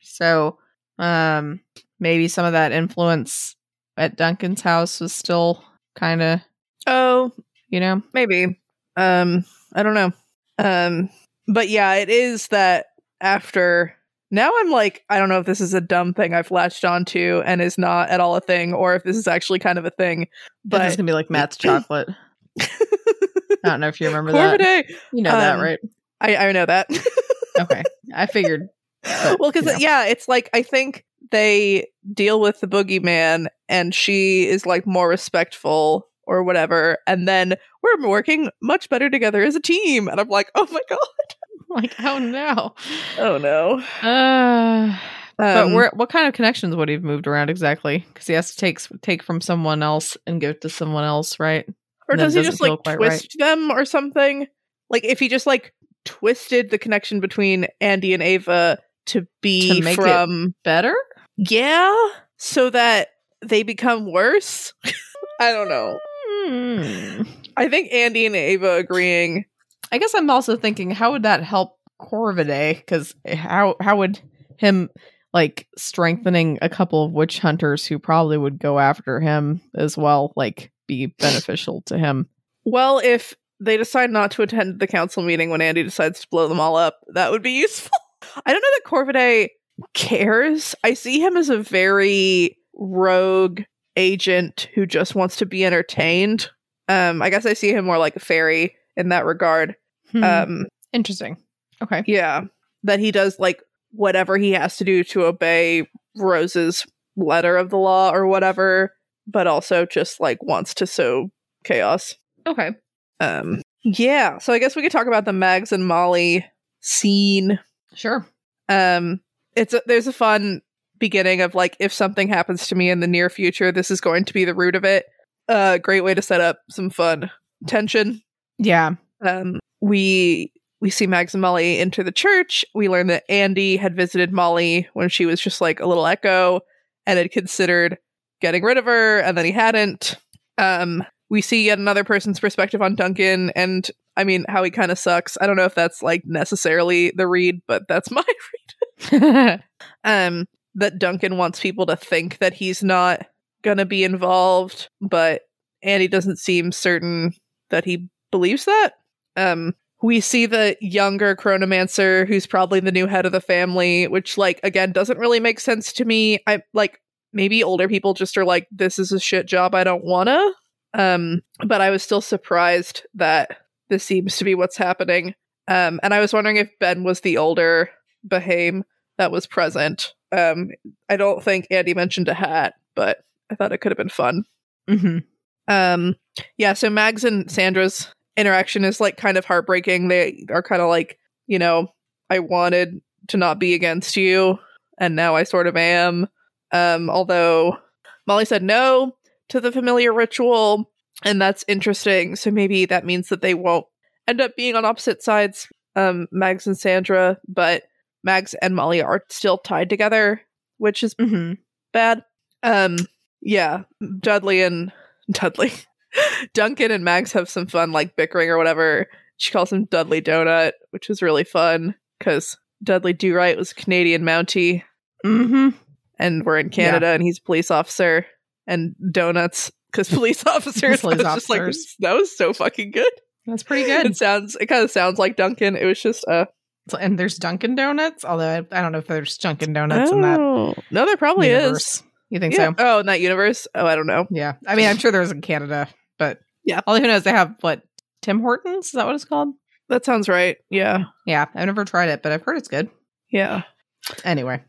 [SPEAKER 1] so, um, maybe some of that influence at Duncan's house was still kind of,
[SPEAKER 2] oh,
[SPEAKER 1] you know,
[SPEAKER 2] maybe. Um, I don't know. Um, but yeah, it is that after now I'm like, I don't know if this is a dumb thing I've latched onto and is not at all a thing, or if this is actually kind of a thing.
[SPEAKER 1] But it's gonna be like Matt's chocolate. I don't know if you remember that. You know um, that, right?
[SPEAKER 2] I I know that.
[SPEAKER 1] okay, I figured.
[SPEAKER 2] But, well, because you know. yeah, it's like I think they deal with the boogeyman, and she is like more respectful or whatever, and then we're working much better together as a team, and I'm like, oh my god.
[SPEAKER 1] like, oh no.
[SPEAKER 2] Oh no.
[SPEAKER 1] Uh, but um, where, what kind of connections would he have moved around exactly? Because he has to take take from someone else and give to someone else, right?
[SPEAKER 2] Or does he just like twist right. them or something? Like if he just like twisted the connection between Andy and Ava to be
[SPEAKER 1] to
[SPEAKER 2] from
[SPEAKER 1] better?
[SPEAKER 2] Yeah, so that they become worse. I don't know.
[SPEAKER 1] Hmm.
[SPEAKER 2] I think Andy and Ava agreeing
[SPEAKER 1] I guess I'm also thinking, how would that help Corvidae? Because how how would him like strengthening a couple of witch hunters who probably would go after him as well, like be beneficial to him?
[SPEAKER 2] Well, if they decide not to attend the council meeting when Andy decides to blow them all up, that would be useful. I don't know that Corvidae cares. I see him as a very rogue agent who just wants to be entertained. Um, I guess I see him more like a fairy in that regard.
[SPEAKER 1] Hmm. Um, Interesting. Okay.
[SPEAKER 2] Yeah. That he does like whatever he has to do to obey Rose's letter of the law or whatever, but also just like wants to sow chaos.
[SPEAKER 1] Okay.
[SPEAKER 2] Um yeah, so I guess we could talk about the Mags and Molly scene.
[SPEAKER 1] Sure.
[SPEAKER 2] Um it's a, there's a fun beginning of like if something happens to me in the near future, this is going to be the root of it. A uh, great way to set up some fun tension
[SPEAKER 1] yeah.
[SPEAKER 2] Um, we we see Mags and Molly enter the church. We learn that Andy had visited Molly when she was just like a little echo and had considered getting rid of her, and then he hadn't. Um, we see yet another person's perspective on Duncan, and I mean how he kind of sucks. I don't know if that's like necessarily the read, but that's my read. um, that Duncan wants people to think that he's not gonna be involved, but Andy doesn't seem certain that he believes that. Um, we see the younger chronomancer who's probably the new head of the family, which like again doesn't really make sense to me. I like maybe older people just are like, this is a shit job, I don't wanna. Um, but I was still surprised that this seems to be what's happening. Um, and I was wondering if Ben was the older Behaim that was present. Um, I don't think Andy mentioned a hat, but I thought it could have been fun.
[SPEAKER 1] Mm-hmm.
[SPEAKER 2] Um, yeah, so Mags and Sandra's interaction is like kind of heartbreaking. They are kind of like, you know, I wanted to not be against you, and now I sort of am. Um, although Molly said no to the familiar ritual, and that's interesting. So maybe that means that they won't end up being on opposite sides, um, Mags and Sandra, but Mags and Molly are still tied together, which is
[SPEAKER 1] mm-hmm.
[SPEAKER 2] bad. Um, yeah, Dudley and Dudley. Duncan and Mags have some fun, like bickering or whatever. She calls him Dudley Donut, which was really fun because Dudley Do Right was a Canadian Mountie.
[SPEAKER 1] Mm-hmm.
[SPEAKER 2] And we're in Canada yeah. and he's a police officer. And donuts because police officers. police officers. Just like, that was so fucking good.
[SPEAKER 1] That's pretty good.
[SPEAKER 2] It sounds. It kind of sounds like Duncan. It was just uh
[SPEAKER 1] and there's Dunkin' Donuts, although I, I, don't know if there's Dunkin' Donuts oh, in that.
[SPEAKER 2] Oh, no, there probably universe. is.
[SPEAKER 1] You think
[SPEAKER 2] yeah.
[SPEAKER 1] so?
[SPEAKER 2] Oh, in that universe? Oh, I don't know.
[SPEAKER 1] Yeah, I mean, I'm sure there's in Canada,
[SPEAKER 2] yeah.
[SPEAKER 1] All who knows they have what Tim Hortons? Is that what it's called?
[SPEAKER 2] That sounds right. Yeah.
[SPEAKER 1] Yeah. I've never tried it, but I've heard it's good.
[SPEAKER 2] Yeah.
[SPEAKER 1] Anyway.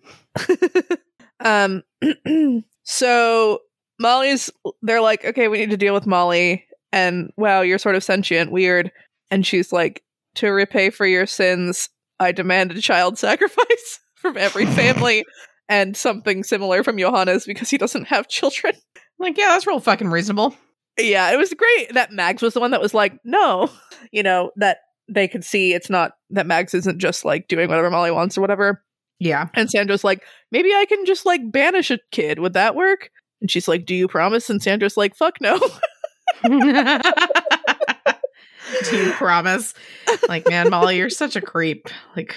[SPEAKER 2] um so Molly's they're like, okay, we need to deal with Molly. And wow, you're sort of sentient, weird. And she's like, to repay for your sins, I demand a child sacrifice from every family and something similar from Johannes because he doesn't have children.
[SPEAKER 1] Like, yeah, that's real fucking reasonable.
[SPEAKER 2] Yeah, it was great that Mags was the one that was like, no, you know, that they could see it's not that Mags isn't just like doing whatever Molly wants or whatever.
[SPEAKER 1] Yeah.
[SPEAKER 2] And Sandra's like, maybe I can just like banish a kid. Would that work? And she's like, Do you promise? And Sandra's like, Fuck no.
[SPEAKER 1] Do you promise? Like, man, Molly, you're such a creep. Like,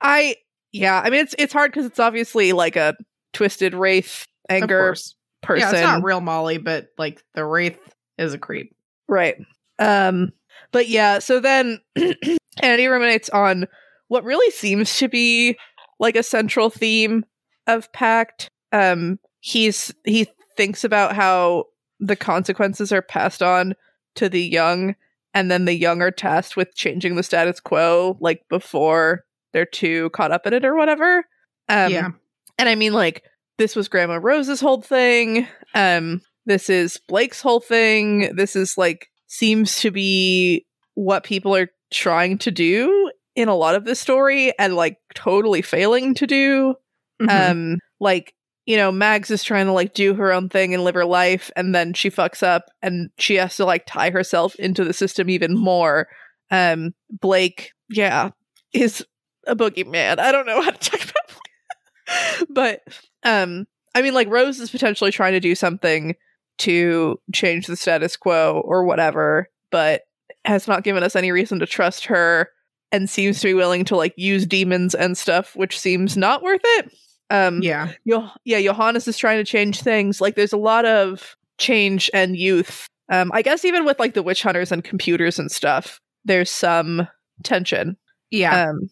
[SPEAKER 2] I yeah, I mean it's it's hard because it's obviously like a twisted wraith anger. Person.
[SPEAKER 1] Yeah, it's not real Molly, but like the Wraith is a creep.
[SPEAKER 2] Right. Um but yeah, so then Andy ruminates on what really seems to be like a central theme of Pact. Um he's he thinks about how the consequences are passed on to the young and then the young are tasked with changing the status quo like before they're too caught up in it or whatever. Um
[SPEAKER 1] yeah.
[SPEAKER 2] and I mean, like, this was Grandma Rose's whole thing. Um, this is Blake's whole thing. This is like seems to be what people are trying to do in a lot of this story and like totally failing to do.
[SPEAKER 1] Mhm.
[SPEAKER 2] Um, like, you know, Mags is trying to like do her own thing and live her life, and then she fucks up and she has to like tie herself into the system even more. Um, Blake, yeah, is a boogeyman. I don't know how to talk about Blake. but um I mean like Rose is potentially trying to do something to change the status quo or whatever, but has not given us any reason to trust her and seems to be willing to like use demons and stuff, which seems not worth it. Um
[SPEAKER 1] yeah.
[SPEAKER 2] Yo- yeah, Johannes is trying to change things. Like there's a lot of change and youth. Um, I guess even with like the witch hunters and computers and stuff, there's some tension.
[SPEAKER 1] Yeah.
[SPEAKER 2] Um,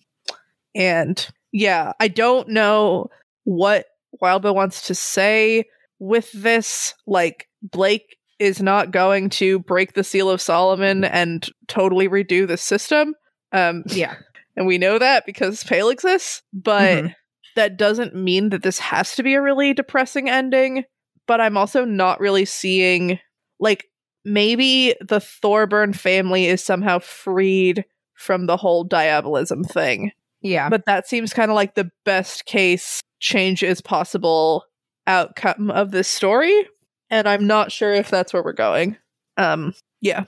[SPEAKER 2] and yeah, I don't know what Wildbow wants to say with this. Like Blake is not going to break the seal of Solomon and totally redo the system. Um,
[SPEAKER 1] yeah.
[SPEAKER 2] and we know that because Pale exists, but
[SPEAKER 1] Mhm.
[SPEAKER 2] that doesn't mean that this has to be a really depressing ending. But I'm also not really seeing, like, maybe the Thorburn family is somehow freed from the whole diabolism thing.
[SPEAKER 1] Yeah.
[SPEAKER 2] But that seems kind of like the best case change is possible outcome of this story. And I'm not sure if that's where we're going. Um, yeah.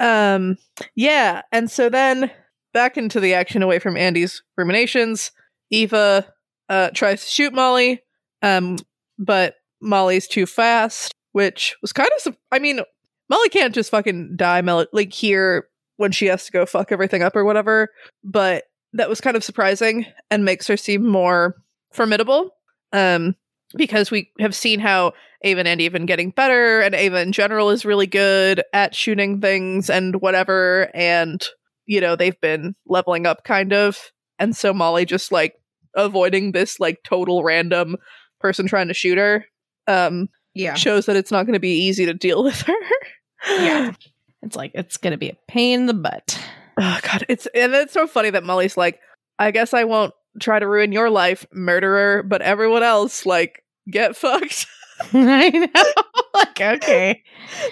[SPEAKER 2] Um, yeah. And so then back into the action away from Andy's ruminations, Eva uh tries to shoot Molly. Um, but Molly's too fast, which was kind of, su- I mean, Molly can't just fucking die, Mel- like here when she has to go fuck everything up or whatever. But that was kind of surprising and makes her seem more formidable. Um, because we have seen how Ava and Andy have been getting better, and Ava in general is really good at shooting things and whatever, and you know, they've been leveling up kind of. And so Molly just like avoiding this like total random person trying to shoot her um
[SPEAKER 1] yeah.
[SPEAKER 2] shows that it's not going to be easy to deal with her.
[SPEAKER 1] Yeah. It's like it's gonna be a pain in the butt.
[SPEAKER 2] Oh god, it's and it's so funny that Molly's like, I guess I won't try to ruin your life, murderer, but everyone else like get fucked.
[SPEAKER 1] I know. like, okay.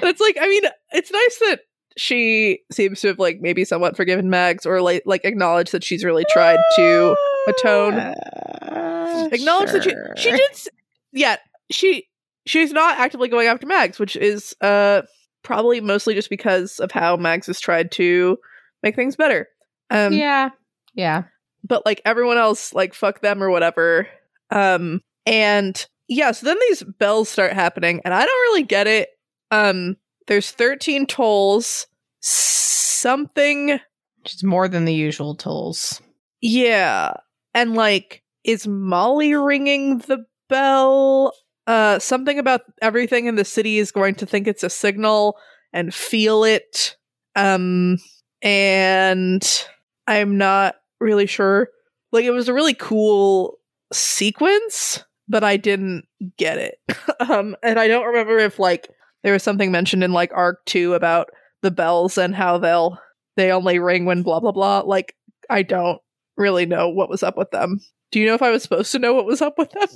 [SPEAKER 2] and it's like, I mean, it's nice that she seems to have like maybe somewhat forgiven Mags or like like acknowledged that she's really tried to atone.
[SPEAKER 1] Uh,
[SPEAKER 2] acknowledge that she she did s- yeah, she she's not actively going after Mags, which is uh probably mostly just because of how Mags has tried to make things better. Um
[SPEAKER 1] yeah. Yeah.
[SPEAKER 2] But like everyone else like fuck them or whatever. Um and yeah so then these bells start happening and i don't really get it. Um there's 13 tolls something.
[SPEAKER 1] Is more than the usual tolls.
[SPEAKER 2] yeah and like is molly ringing the bell? Uh something about everything in the city is going to think it's a signal and feel it. Um and i'm not really sure. Like it was a really cool sequence but i didn't get it. Um and i don't remember if like there was something mentioned in like arc 2 about the bells and how they'll they only ring when blah blah blah. Like i don't really know what was up with them. Do you know if i was supposed to know what was up with them?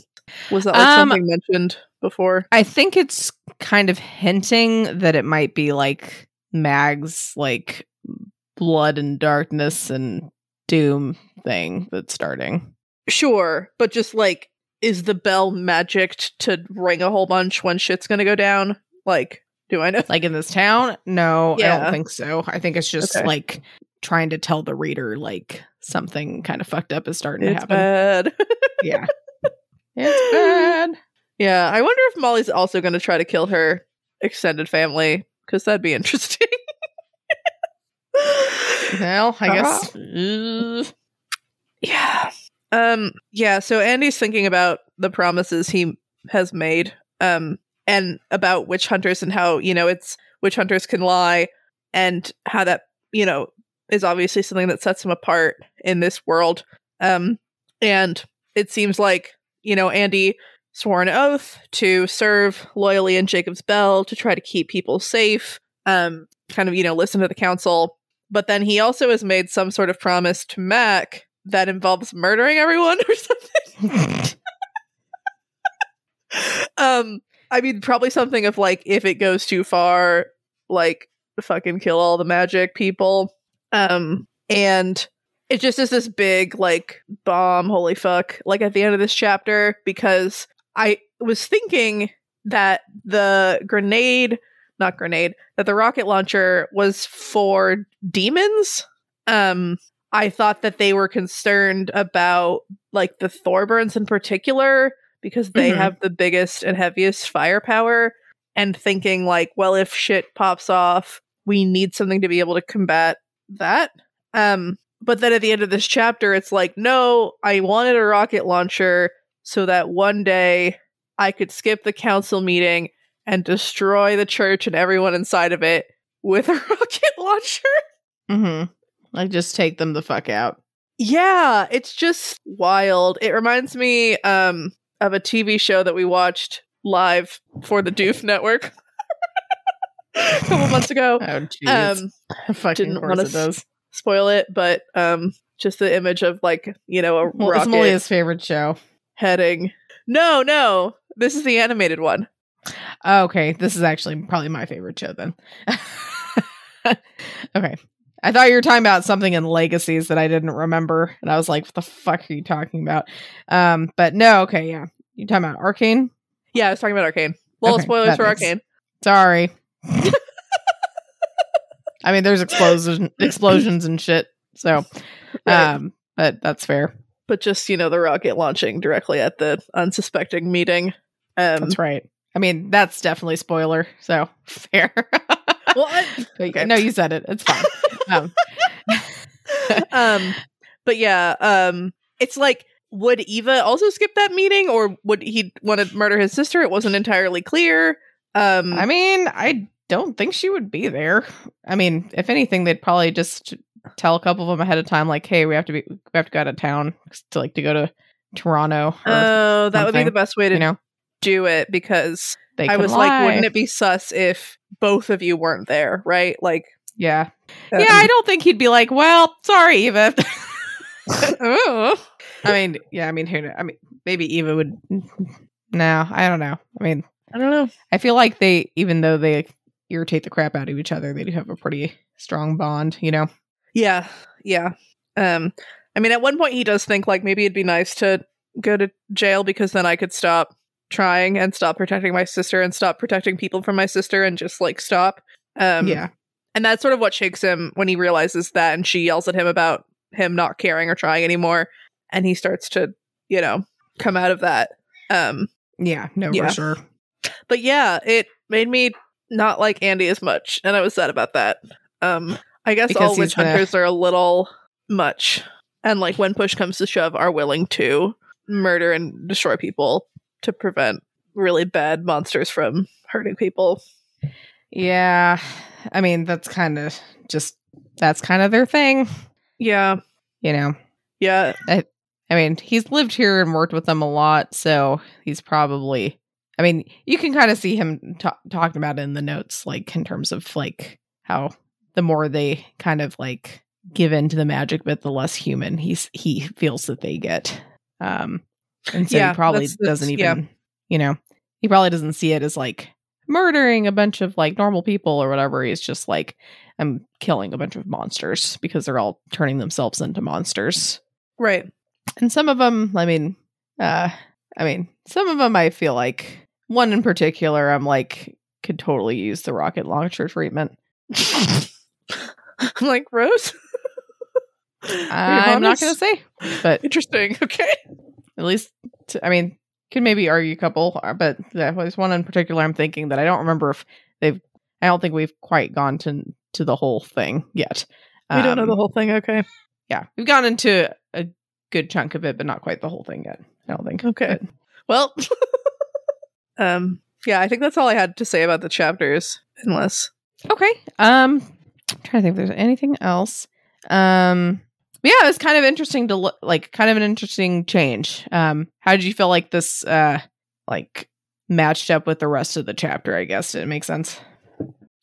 [SPEAKER 2] Was that like
[SPEAKER 1] Um,
[SPEAKER 2] something mentioned before?
[SPEAKER 1] I think it's kind of hinting that it might be like Mag's like blood and darkness and doom thing that's starting.
[SPEAKER 2] Sure, but just like, is the bell magicked to ring a whole bunch when shit's gonna go down? Like, do I know?
[SPEAKER 1] Like in this town? No, I don't think so. I think it's just
[SPEAKER 2] Okay.
[SPEAKER 1] like trying to tell the reader like something kind of fucked up is starting
[SPEAKER 2] it's
[SPEAKER 1] to happen.
[SPEAKER 2] bad.
[SPEAKER 1] Yeah. It's bad.
[SPEAKER 2] yeah, I wonder if Molly's also going to try to kill her extended family because that'd be interesting.
[SPEAKER 1] Well, I guess.
[SPEAKER 2] Uh-huh. Yeah. Um yeah, so Andy's thinking about the promises he has made um and about witch hunters and how, you know, it's witch hunters can lie and how that, you know, is obviously something that sets him apart in this world. Um and it seems like, you know, Andy swore an oath to serve loyally in Jacob's Bell to try to keep people safe. Um kind of, you know, listen to the council. But then he also has made some sort of promise to Mac that involves murdering everyone or something. um, I mean, probably something of like if it goes too far, like fucking kill all the magic people. Um, and it just is this big like bomb. Holy fuck! Like at the end of this chapter, because I was thinking that the grenade, not grenade, that the rocket launcher was for demons. Um, I thought that they were concerned about like the Thorburns in particular because they
[SPEAKER 1] Mhm.
[SPEAKER 2] have the biggest and heaviest firepower and thinking like, well, if shit pops off, we need something to be able to combat that. Um, but then at the end of this chapter, it's like, no, I wanted a rocket launcher so that one day I could skip the council meeting and destroy the church and everyone inside of it with a rocket launcher.
[SPEAKER 1] Mm-hmm. Like just take them the fuck out.
[SPEAKER 2] Yeah, it's just wild. It reminds me um of a TV show that we watched live for the Doof Network a couple months ago.
[SPEAKER 1] Oh jeez.
[SPEAKER 2] Um
[SPEAKER 1] Fucking
[SPEAKER 2] didn't
[SPEAKER 1] it does.
[SPEAKER 2] spoil it, but um just the image of like, you know, a
[SPEAKER 1] Well, it's Malia's favorite show.
[SPEAKER 2] heading. No, no. This is the animated one.
[SPEAKER 1] Oh, okay, this is actually probably my favorite show then. okay. I thought you were talking about something in Legacies that I didn't remember, and I was like, "What the fuck are you talking about?" Um, but no, okay, yeah, you talking about Arcane?
[SPEAKER 2] Yeah, I was talking about Arcane. Well,
[SPEAKER 1] Okay,
[SPEAKER 2] spoilers for
[SPEAKER 1] makes-
[SPEAKER 2] Arcane.
[SPEAKER 1] Sorry. I mean, there's explosion explosions and shit. So,
[SPEAKER 2] Right.
[SPEAKER 1] um, but that's fair.
[SPEAKER 2] But just, you know, the rocket launching directly at the unsuspecting meeting. Um
[SPEAKER 1] That's right. I mean, that's definitely spoiler. So fair.
[SPEAKER 2] well, I, okay.
[SPEAKER 1] No, you said it. It's fine. um,
[SPEAKER 2] um but yeah um it's like would eva also skip that meeting or would he want to murder his sister it wasn't entirely clear um
[SPEAKER 1] I mean, I don't think she would be there. I mean, if anything, they'd probably just tell a couple of them ahead of time, like, "Hey, we have to be, we have to go out of town to like to go to Toronto." Or,
[SPEAKER 2] oh that would be the best way to
[SPEAKER 1] you know,
[SPEAKER 2] do it because
[SPEAKER 1] they
[SPEAKER 2] i was like wouldn't it be sus if both of you weren't there right like
[SPEAKER 1] Yeah,
[SPEAKER 2] um,
[SPEAKER 1] yeah. I don't think he'd be like, "Well, sorry, Eva." I mean, yeah. I mean, who? kn- I mean, maybe Eva would. No, I don't know. I mean,
[SPEAKER 2] i don't know
[SPEAKER 1] I feel like they, even though they irritate the crap out of each other, they do have a pretty strong bond. You know.
[SPEAKER 2] yeah yeah um i mean at one point he does think like maybe it'd be nice to go to jail because then i could stop trying and stop protecting my sister and stop protecting people from my sister and just like stop um
[SPEAKER 1] yeah.
[SPEAKER 2] And that's sort of what shakes him when he realizes that and she yells at him about him not caring or trying anymore. And he starts to, you know, come out of that. Um
[SPEAKER 1] Yeah. No,
[SPEAKER 2] Yeah.
[SPEAKER 1] for sure.
[SPEAKER 2] but yeah, it made me not like Andy as much, and I was sad about that. Um I guess
[SPEAKER 1] Because
[SPEAKER 2] all witch
[SPEAKER 1] gonna-
[SPEAKER 2] hunters are a little much. And like when push comes to shove, are willing to murder and destroy people to prevent really bad monsters from hurting people.
[SPEAKER 1] Yeah. I mean, that's kind of just that's kind of their thing,
[SPEAKER 2] Yeah.
[SPEAKER 1] you know.
[SPEAKER 2] Yeah.
[SPEAKER 1] I I mean, he's lived here and worked with them a lot, so he's probably I mean, you can kind of see him ta- talking about it in the notes like in terms of like how the more they kind of like give in to the magic bit, the less human he's he feels that they get. Um and so
[SPEAKER 2] Yeah,
[SPEAKER 1] he probably
[SPEAKER 2] that's- that's-
[SPEAKER 1] doesn't
[SPEAKER 2] yeah.
[SPEAKER 1] even you know, he probably doesn't see it as like murdering a bunch of like normal people or whatever. He's just like, I'm killing a bunch of monsters because they're all turning themselves into monsters.
[SPEAKER 2] Right.
[SPEAKER 1] And some of them, I mean, uh, I mean, some of them I feel like one in particular, I'm like, could totally use the rocket launcher treatment.
[SPEAKER 2] I'm like, Rose?
[SPEAKER 1] I'm not going to say, but
[SPEAKER 2] interesting. Okay.
[SPEAKER 1] At least, t- I mean, can maybe argue a couple, uh, but there's one in particular I'm thinking that I don't remember if they've. I don't think we've quite gone to to the whole thing yet.
[SPEAKER 2] We don't know the whole thing. Okay.
[SPEAKER 1] Yeah, we've gone into a good chunk of it, but not quite the whole thing yet. I don't think.
[SPEAKER 2] Okay. But. Well, um, yeah, I think that's all I had to say about the chapters. Unless,
[SPEAKER 1] okay. Um, I'm trying to think if there's anything else. Um, yeah, it was kind of interesting to look like kind of an interesting change. Um, how did you feel like this uh like matched up with the rest of the chapter, I guess. Did it make sense?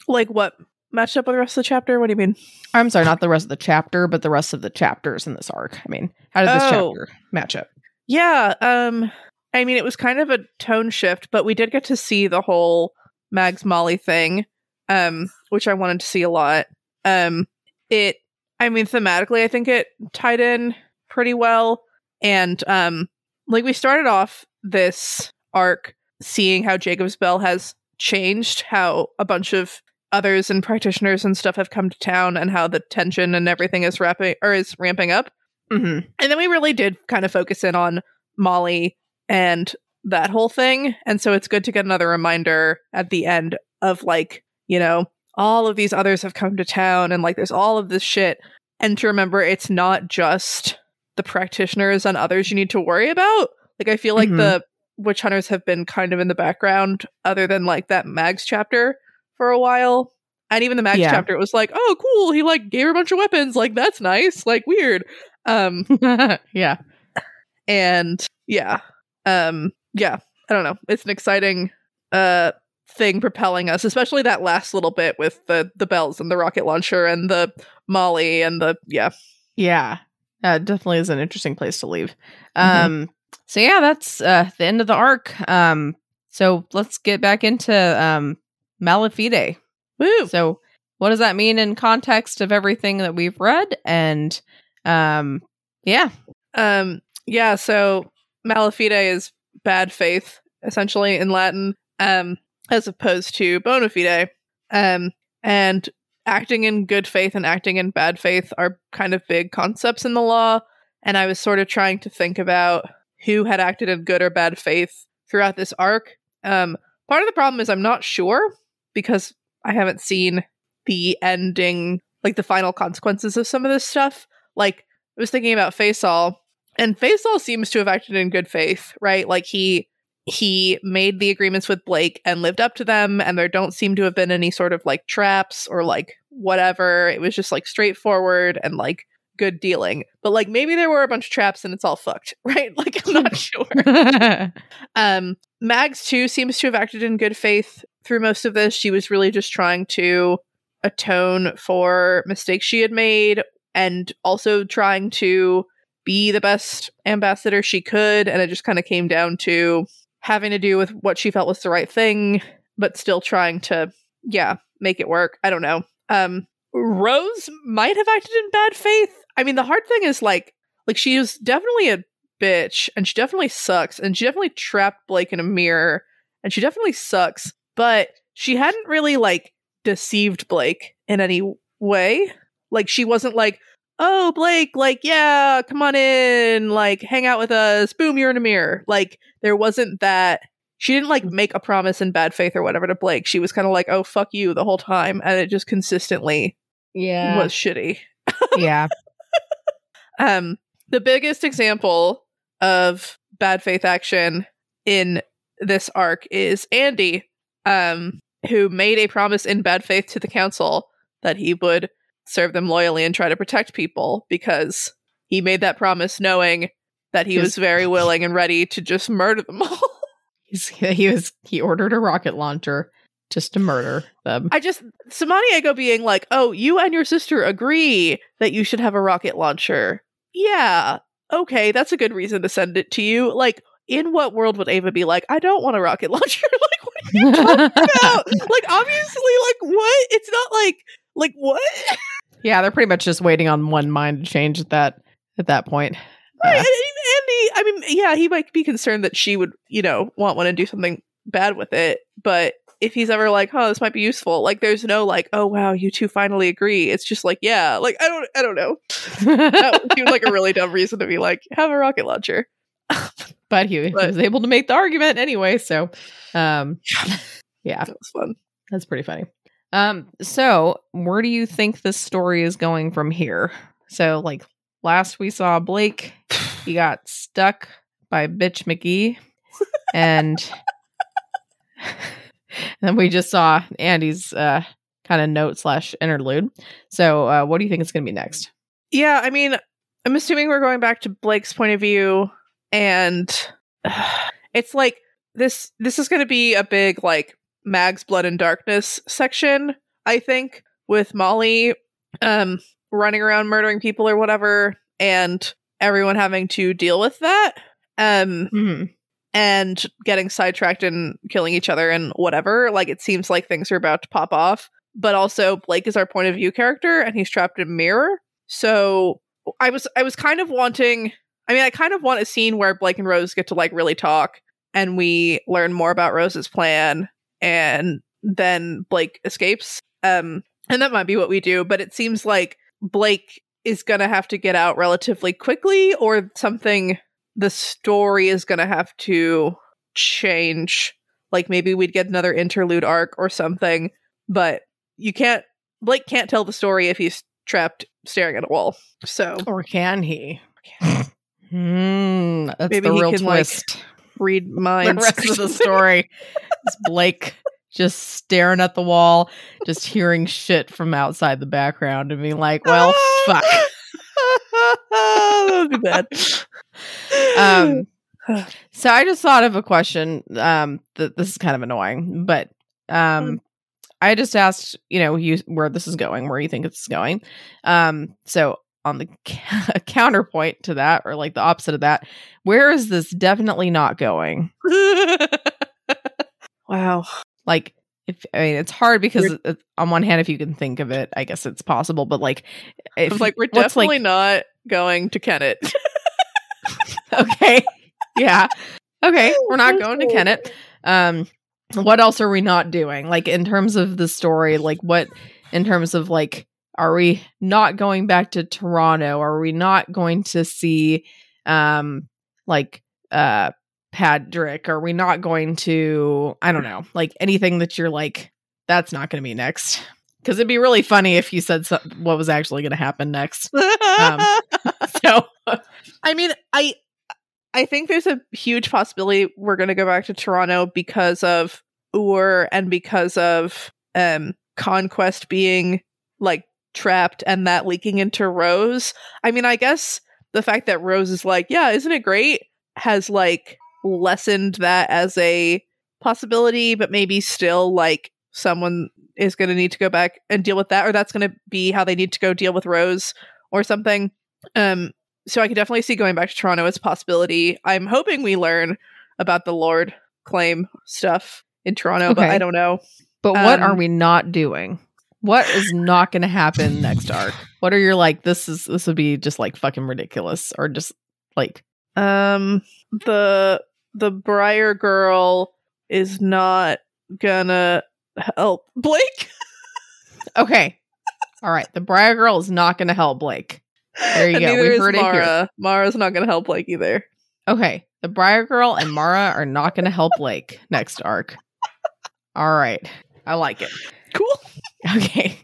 [SPEAKER 2] Like what matched up with the rest of the chapter? What do you mean?
[SPEAKER 1] I'm sorry, not the rest of the chapter, but the rest of the chapters in this arc. I mean, how did this oh. chapter match up?
[SPEAKER 2] Yeah, um I mean it was kind of a tone shift, but we did get to see the whole Mags Molly thing, um, which I wanted to see a lot. Um it I mean, thematically, I think it tied in pretty well. And um, like we started off this arc seeing how Jacob's Bell has changed, how a bunch of others and practitioners and stuff have come to town, and how the tension and everything is wrapping or is ramping up.
[SPEAKER 1] Mm-hmm.
[SPEAKER 2] And then we really did kind of focus in on Molly and that whole thing. And so it's good to get another reminder at the end of like, you know, all of these others have come to town and like there's all of this shit. And to remember it's not just the practitioners and others you need to worry about. Like I feel like mm-hmm. the witch hunters have been kind of in the background other than like that Mags chapter for a while. And even the Mags yeah. chapter, it was like, oh cool, he like gave her a bunch of weapons. Like that's nice. Like weird. Um
[SPEAKER 1] Yeah.
[SPEAKER 2] And yeah. Um yeah. I don't know. It's an exciting uh thing propelling us, especially that last little bit with the the bells and the rocket launcher and the Molly and the yeah.
[SPEAKER 1] Yeah. Uh, definitely is an interesting place to leave. Mm-hmm. Um so yeah, that's uh the end of the arc. Um so let's get back into um Malafide.
[SPEAKER 2] Woo.
[SPEAKER 1] So what does that mean in context of everything that we've read and um yeah.
[SPEAKER 2] Um yeah, so Malafide is bad faith essentially in Latin. Um as opposed to bona fide. Um, and acting in good faith and acting in bad faith are kind of big concepts in the law. And I was sort of trying to think about who had acted in good or bad faith throughout this arc. Um, part of the problem is I'm not sure because I haven't seen the ending, like the final consequences of some of this stuff. Like, I was thinking about Faisal, and Faisal seems to have acted in good faith, right? Like, he he made the agreements with Blake and lived up to them, and there don't seem to have been any sort of like traps or like whatever. It was just like straightforward and like good dealing. But like maybe there were a bunch of traps and it's all fucked, right? Like I'm not sure. um Mags too seems to have acted in good faith through most of this. She was really just trying to atone for mistakes she had made and also trying to be the best ambassador she could and it just kind of came down to having to do with what she felt was the right thing, but still trying to, yeah, make it work. I don't know. Um, Rose might have acted in bad faith. I mean, the hard thing is like, like she was definitely a bitch, and she definitely sucks, and she definitely trapped Blake in a mirror, and she definitely sucks. But she hadn't really like deceived Blake in any way. Like she wasn't like, oh blake like yeah come on in like hang out with us boom you're in a mirror. Like there wasn't that she didn't like make a promise in bad faith or whatever to blake. She was kind of like oh fuck you the whole time and it just consistently
[SPEAKER 1] yeah.
[SPEAKER 2] was shitty.
[SPEAKER 1] Yeah.
[SPEAKER 2] Um the biggest example of bad faith action in this arc is andy um who made a promise in bad faith to the council that he would serve them loyally and try to protect people because he made that promise knowing that he was very willing and ready to just murder them all.
[SPEAKER 1] He's, he was he ordered a rocket launcher just to murder them.
[SPEAKER 2] I just Samaniego being like, "Oh, you and your sister agree that you should have a rocket launcher." Yeah, okay, that's a good reason to send it to you. Like, in what world would Ava be like, "I don't want a rocket launcher"? like, what are you talking about? like, obviously, like, what? It's not like, like what?
[SPEAKER 1] Yeah, they're pretty much just waiting on one mind to change at that at that point.
[SPEAKER 2] Right. Uh, Andy, I mean, yeah, he might be concerned that she would, you know, want one to do something bad with it, but if he's ever like, "Oh, this might be useful." Like, there's no like, "Oh, wow, you two finally agree." It's just like, yeah, like I don't, I don't know. that seems like a really dumb reason to be like, have a rocket launcher.
[SPEAKER 1] but he,
[SPEAKER 2] But-
[SPEAKER 1] he was able to make the argument anyway. So, um, yeah,
[SPEAKER 2] That was fun.
[SPEAKER 1] that's pretty funny. Um, so where do you think this story is going from here? So, like last we saw Blake, he got stuck by bitch McGee, and then we just saw Andy's uh kind of note slash interlude. So, uh, what do you think is going to be next?
[SPEAKER 2] Yeah, I mean, I'm assuming we're going back to Blake's point of view, and it's like this. This is going to be a big like Mag's Blood and Darkness section. I think with Molly, um, running around murdering people or whatever, and everyone having to deal with that, um,
[SPEAKER 1] Mm-hmm.
[SPEAKER 2] and getting sidetracked and killing each other and whatever. Like it seems like things are about to pop off. But also Blake is our point of view character and he's trapped in a mirror. So I was I was kind of wanting I mean I kind of want a scene where Blake and Rose get to like really talk and we learn more about Rose's plan and then Blake escapes. Um and that might be what we do, but it seems like Blake is going to have to get out relatively quickly or something the story is going to have to change. Like maybe we'd get another interlude arc or something, but you can't Blake can't tell the story if he's trapped staring at a wall. So
[SPEAKER 1] Or can he? Hmm, that's
[SPEAKER 2] Maybe
[SPEAKER 1] the
[SPEAKER 2] he
[SPEAKER 1] real
[SPEAKER 2] can, like,
[SPEAKER 1] twist.
[SPEAKER 2] Read
[SPEAKER 1] the
[SPEAKER 2] minds.
[SPEAKER 1] rest of the story is Blake just staring at the wall, just hearing shit from outside the background and being like, well, fuck.
[SPEAKER 2] that would be bad.
[SPEAKER 1] Um, so I just thought of a question. Um, that this is kind of annoying, but um, I just asked, you know, you where this is going, where you think it's going. Um, so on the c- counterpoint to that, or like the opposite of that, where is this definitely not going?
[SPEAKER 2] wow.
[SPEAKER 1] like if I mean it's hard because on one hand if you can think of it I guess it's possible but like if
[SPEAKER 2] It's like we're
[SPEAKER 1] what's, like-
[SPEAKER 2] definitely not going to Kennet.
[SPEAKER 1] okay yeah okay we're not going to Kennet um what else are we not doing like in terms of the story like what in terms of like are we not going back to Toronto? Are we not going to see um like uh Patrick? Are we not going to I don't know like anything that you're like that's not going to be next. Because it'd be really funny if you said some- what was actually going to happen next. Um, so
[SPEAKER 2] I mean, I I think there's a huge possibility we're going to go back to Toronto because of Ur and because of um Conquest being like trapped and that leaking into Rose. I mean, I guess the fact that Rose is like, "Yeah, isn't it great?" has like lessened that as a possibility, but maybe still like someone is going to need to go back and deal with that or that's going to be how they need to go deal with Rose or something. Um so I could definitely see going back to Toronto as a possibility. I'm hoping we learn about the Lord claim stuff in Toronto, but I don't know.
[SPEAKER 1] but what are
[SPEAKER 2] Um,
[SPEAKER 1] we not doing what is not going to happen next arc what are your like this is this would be just like fucking ridiculous or just like
[SPEAKER 2] Um the the Briar girl is not gonna help Blake.
[SPEAKER 1] okay all right the briar girl is not going to help blake There you
[SPEAKER 2] And
[SPEAKER 1] go. We
[SPEAKER 2] is
[SPEAKER 1] heard it here.
[SPEAKER 2] Mara. Mara's not gonna help Blake either.
[SPEAKER 1] okay the briar girl and mara are not going to help blake next arc all right i like it
[SPEAKER 2] Cool.
[SPEAKER 1] Okay.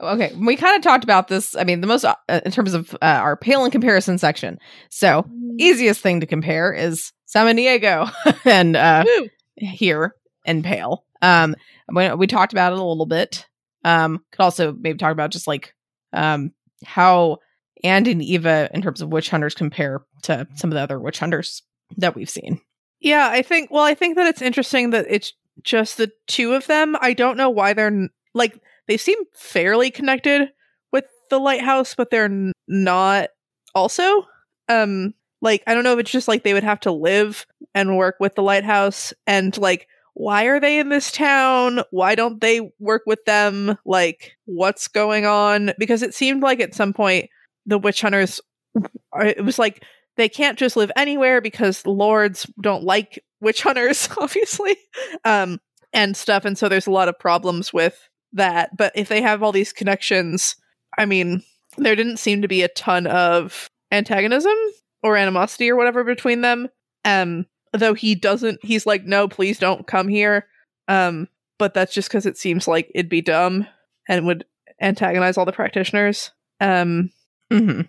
[SPEAKER 1] okay. We kind of talked about this. I mean, the most uh, in terms of uh, our pale in comparison section. So, easiest thing to compare is Samaniego and uh,
[SPEAKER 2] Woo.
[SPEAKER 1] here and pale. Um, we, we talked about it a little bit. Um, could also maybe talk about just like um how and and Eva in terms of witch hunters compare to some of the other witch hunters that we've seen.
[SPEAKER 2] Yeah, I think. Well, I think that it's interesting that it's just the two of them. I don't know why they're like they seem fairly connected with the lighthouse, but they're n- not. Also, um, like I don't know if it's just like they would have to live and work with the lighthouse, and like why are they in this town? Why don't they work with them? Like what's going on? Because it seemed like at some point the witch hunters. It was like they can't just live anywhere because lords don't like witch hunters obviously um and stuff and so there's a lot of problems with that but if they have all these connections i mean there didn't seem to be a ton of antagonism or animosity or whatever between them. Um though he doesn't he's like no please don't come here. Um but that's just because it seems like it'd be dumb and would antagonize all the practitioners. Um
[SPEAKER 1] hmm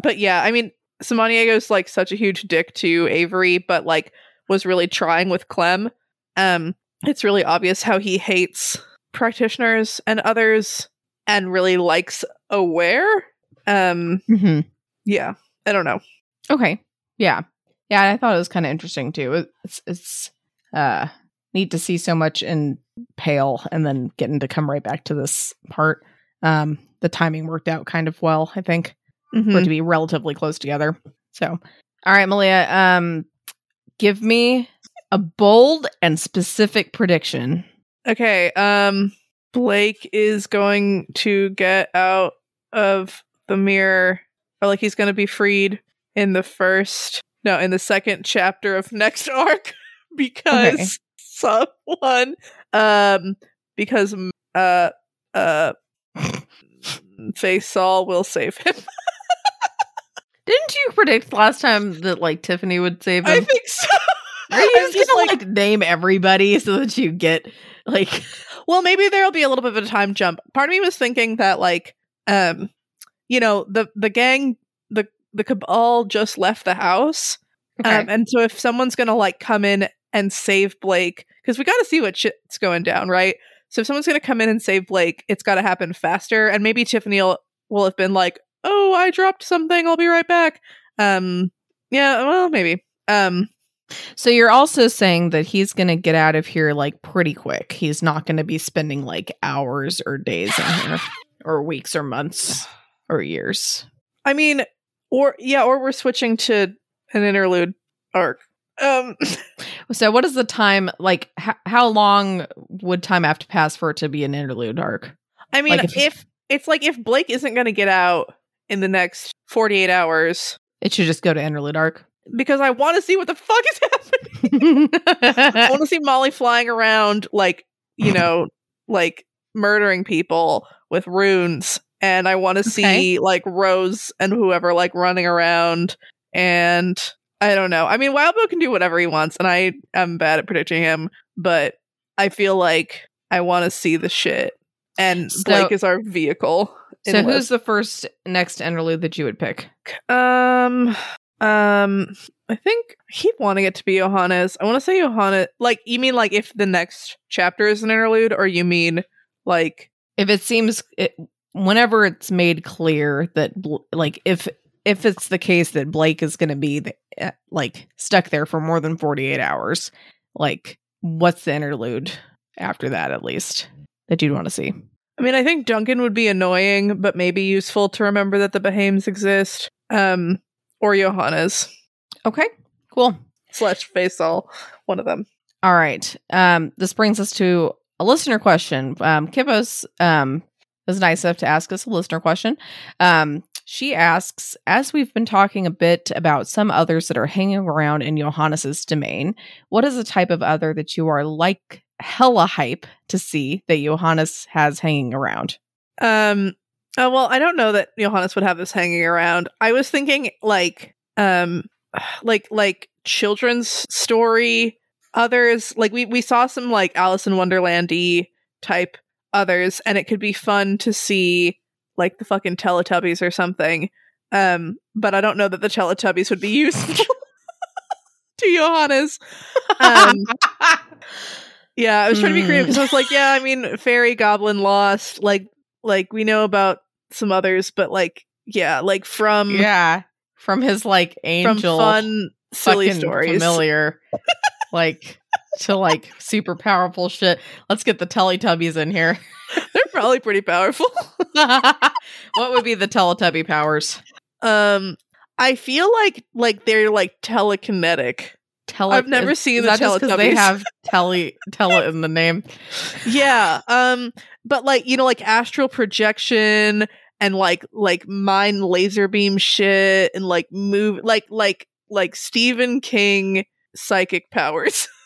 [SPEAKER 2] but yeah i mean Samaniego's like such a huge dick to Avery, but like was really trying with Clem. Um, it's really obvious how he hates practitioners and others and really likes aware. Um,
[SPEAKER 1] hmm
[SPEAKER 2] yeah, I don't know.
[SPEAKER 1] Okay. Yeah. Yeah, I thought it was kind of interesting too. It's it's uh neat to see so much in Pale and then getting to come right back to this part. Um the timing worked out kind of well, I think, for it
[SPEAKER 2] Mhm.
[SPEAKER 1] to be relatively close together. So, all right, Malia, um give me a bold and specific prediction.
[SPEAKER 2] Okay, um, Blake is going to get out of the mirror, or like he's going to be freed in the first, no, in the second chapter of next arc because someone, um, because uh, uh, Faisal will save him.
[SPEAKER 1] Didn't you predict last time that like Tiffany would save him?
[SPEAKER 2] I think so.
[SPEAKER 1] Are you
[SPEAKER 2] I'm
[SPEAKER 1] just gonna like, name everybody so that you get like
[SPEAKER 2] Well, maybe there'll be a little bit of a time jump. Part of me was thinking that like um you know, the the gang the the cabal just left the house. Um and so if someone's going to like come in and save Blake cuz we got to see what shit's going down, right? So if someone's going to come in and save Blake, it's got to happen faster and maybe Tiffany will, will have been like, "Oh, I dropped something. I'll be right back." Um yeah, well, maybe. Um
[SPEAKER 1] So you're also saying that he's going to get out of here like pretty quick. He's not going to be spending like hours or days in here or weeks or months or years.
[SPEAKER 2] I mean, or yeah, or we're switching to an interlude arc. Um,
[SPEAKER 1] So what is the time like h- how long would time have to pass for it to be an interlude arc?
[SPEAKER 2] I mean,
[SPEAKER 1] Like
[SPEAKER 2] if,
[SPEAKER 1] if-
[SPEAKER 2] it's like if Blake isn't going to get out in the next forty-eight hours,
[SPEAKER 1] It should just go to interlude arc.
[SPEAKER 2] Because I want to see what the fuck is happening. I want to see Molly flying around, like you know, like murdering people with runes, and I want to see like Rose and whoever like running around, and I don't know. I mean, Wildbow can do whatever he wants, and I am bad at predicting him, but I feel like I want to see the shit, and
[SPEAKER 1] So-
[SPEAKER 2] Blake is our vehicle.
[SPEAKER 1] so who's the first next interlude that you would pick?
[SPEAKER 2] Um, um, I think I keep wanting it to be Johannes. I want to say Johannes. Like, you mean like if the next chapter is an interlude, or you mean like
[SPEAKER 1] if it seems it, whenever it's made clear that like if if it's the case that Blake is going to be the, uh, like stuck there for more than 48 hours like what's the interlude after that at least that you'd want to see
[SPEAKER 2] I mean, I think Duncan would be annoying, but maybe useful to remember that the Behaims exist. Um, or Johannes.
[SPEAKER 1] Okay cool.
[SPEAKER 2] Slash Faisal, one of them.
[SPEAKER 1] all right um this brings us to a listener question. Um Kippos um was nice enough to ask us a listener question. Um she asks as we've been talking a bit about some others that are hanging around in johannes's domain what is the type of other that you are like hella hype to see that johannes has hanging around?
[SPEAKER 2] Um, oh, well, I don't know that Johannes would have this hanging around. I was thinking like, um, like like children's story others. Like we we saw some like Alice in Wonderlandy type others, and it could be fun to see like the fucking Teletubbies or something. Um, but I don't know that the Teletubbies would be useful to Johannes. Um, yeah, I was trying to be creative because I was like, yeah, I mean, fairy, goblin, lost. Like, like we know about some others, but like, yeah, like from
[SPEAKER 1] yeah from his like
[SPEAKER 2] from
[SPEAKER 1] angel
[SPEAKER 2] fun, silly stories.
[SPEAKER 1] familiar like to like super powerful shit let's get the teletubbies in here
[SPEAKER 2] They're probably pretty powerful.
[SPEAKER 1] what would be the teletubby powers
[SPEAKER 2] um, I feel like like they're like telekinetic.
[SPEAKER 1] Tele-
[SPEAKER 2] I've never seen the
[SPEAKER 1] 'cause they have tele tele in the name
[SPEAKER 2] yeah, um, but like you know, like astral projection and like like mind laser beam shit and like move like like like Stephen King psychic powers.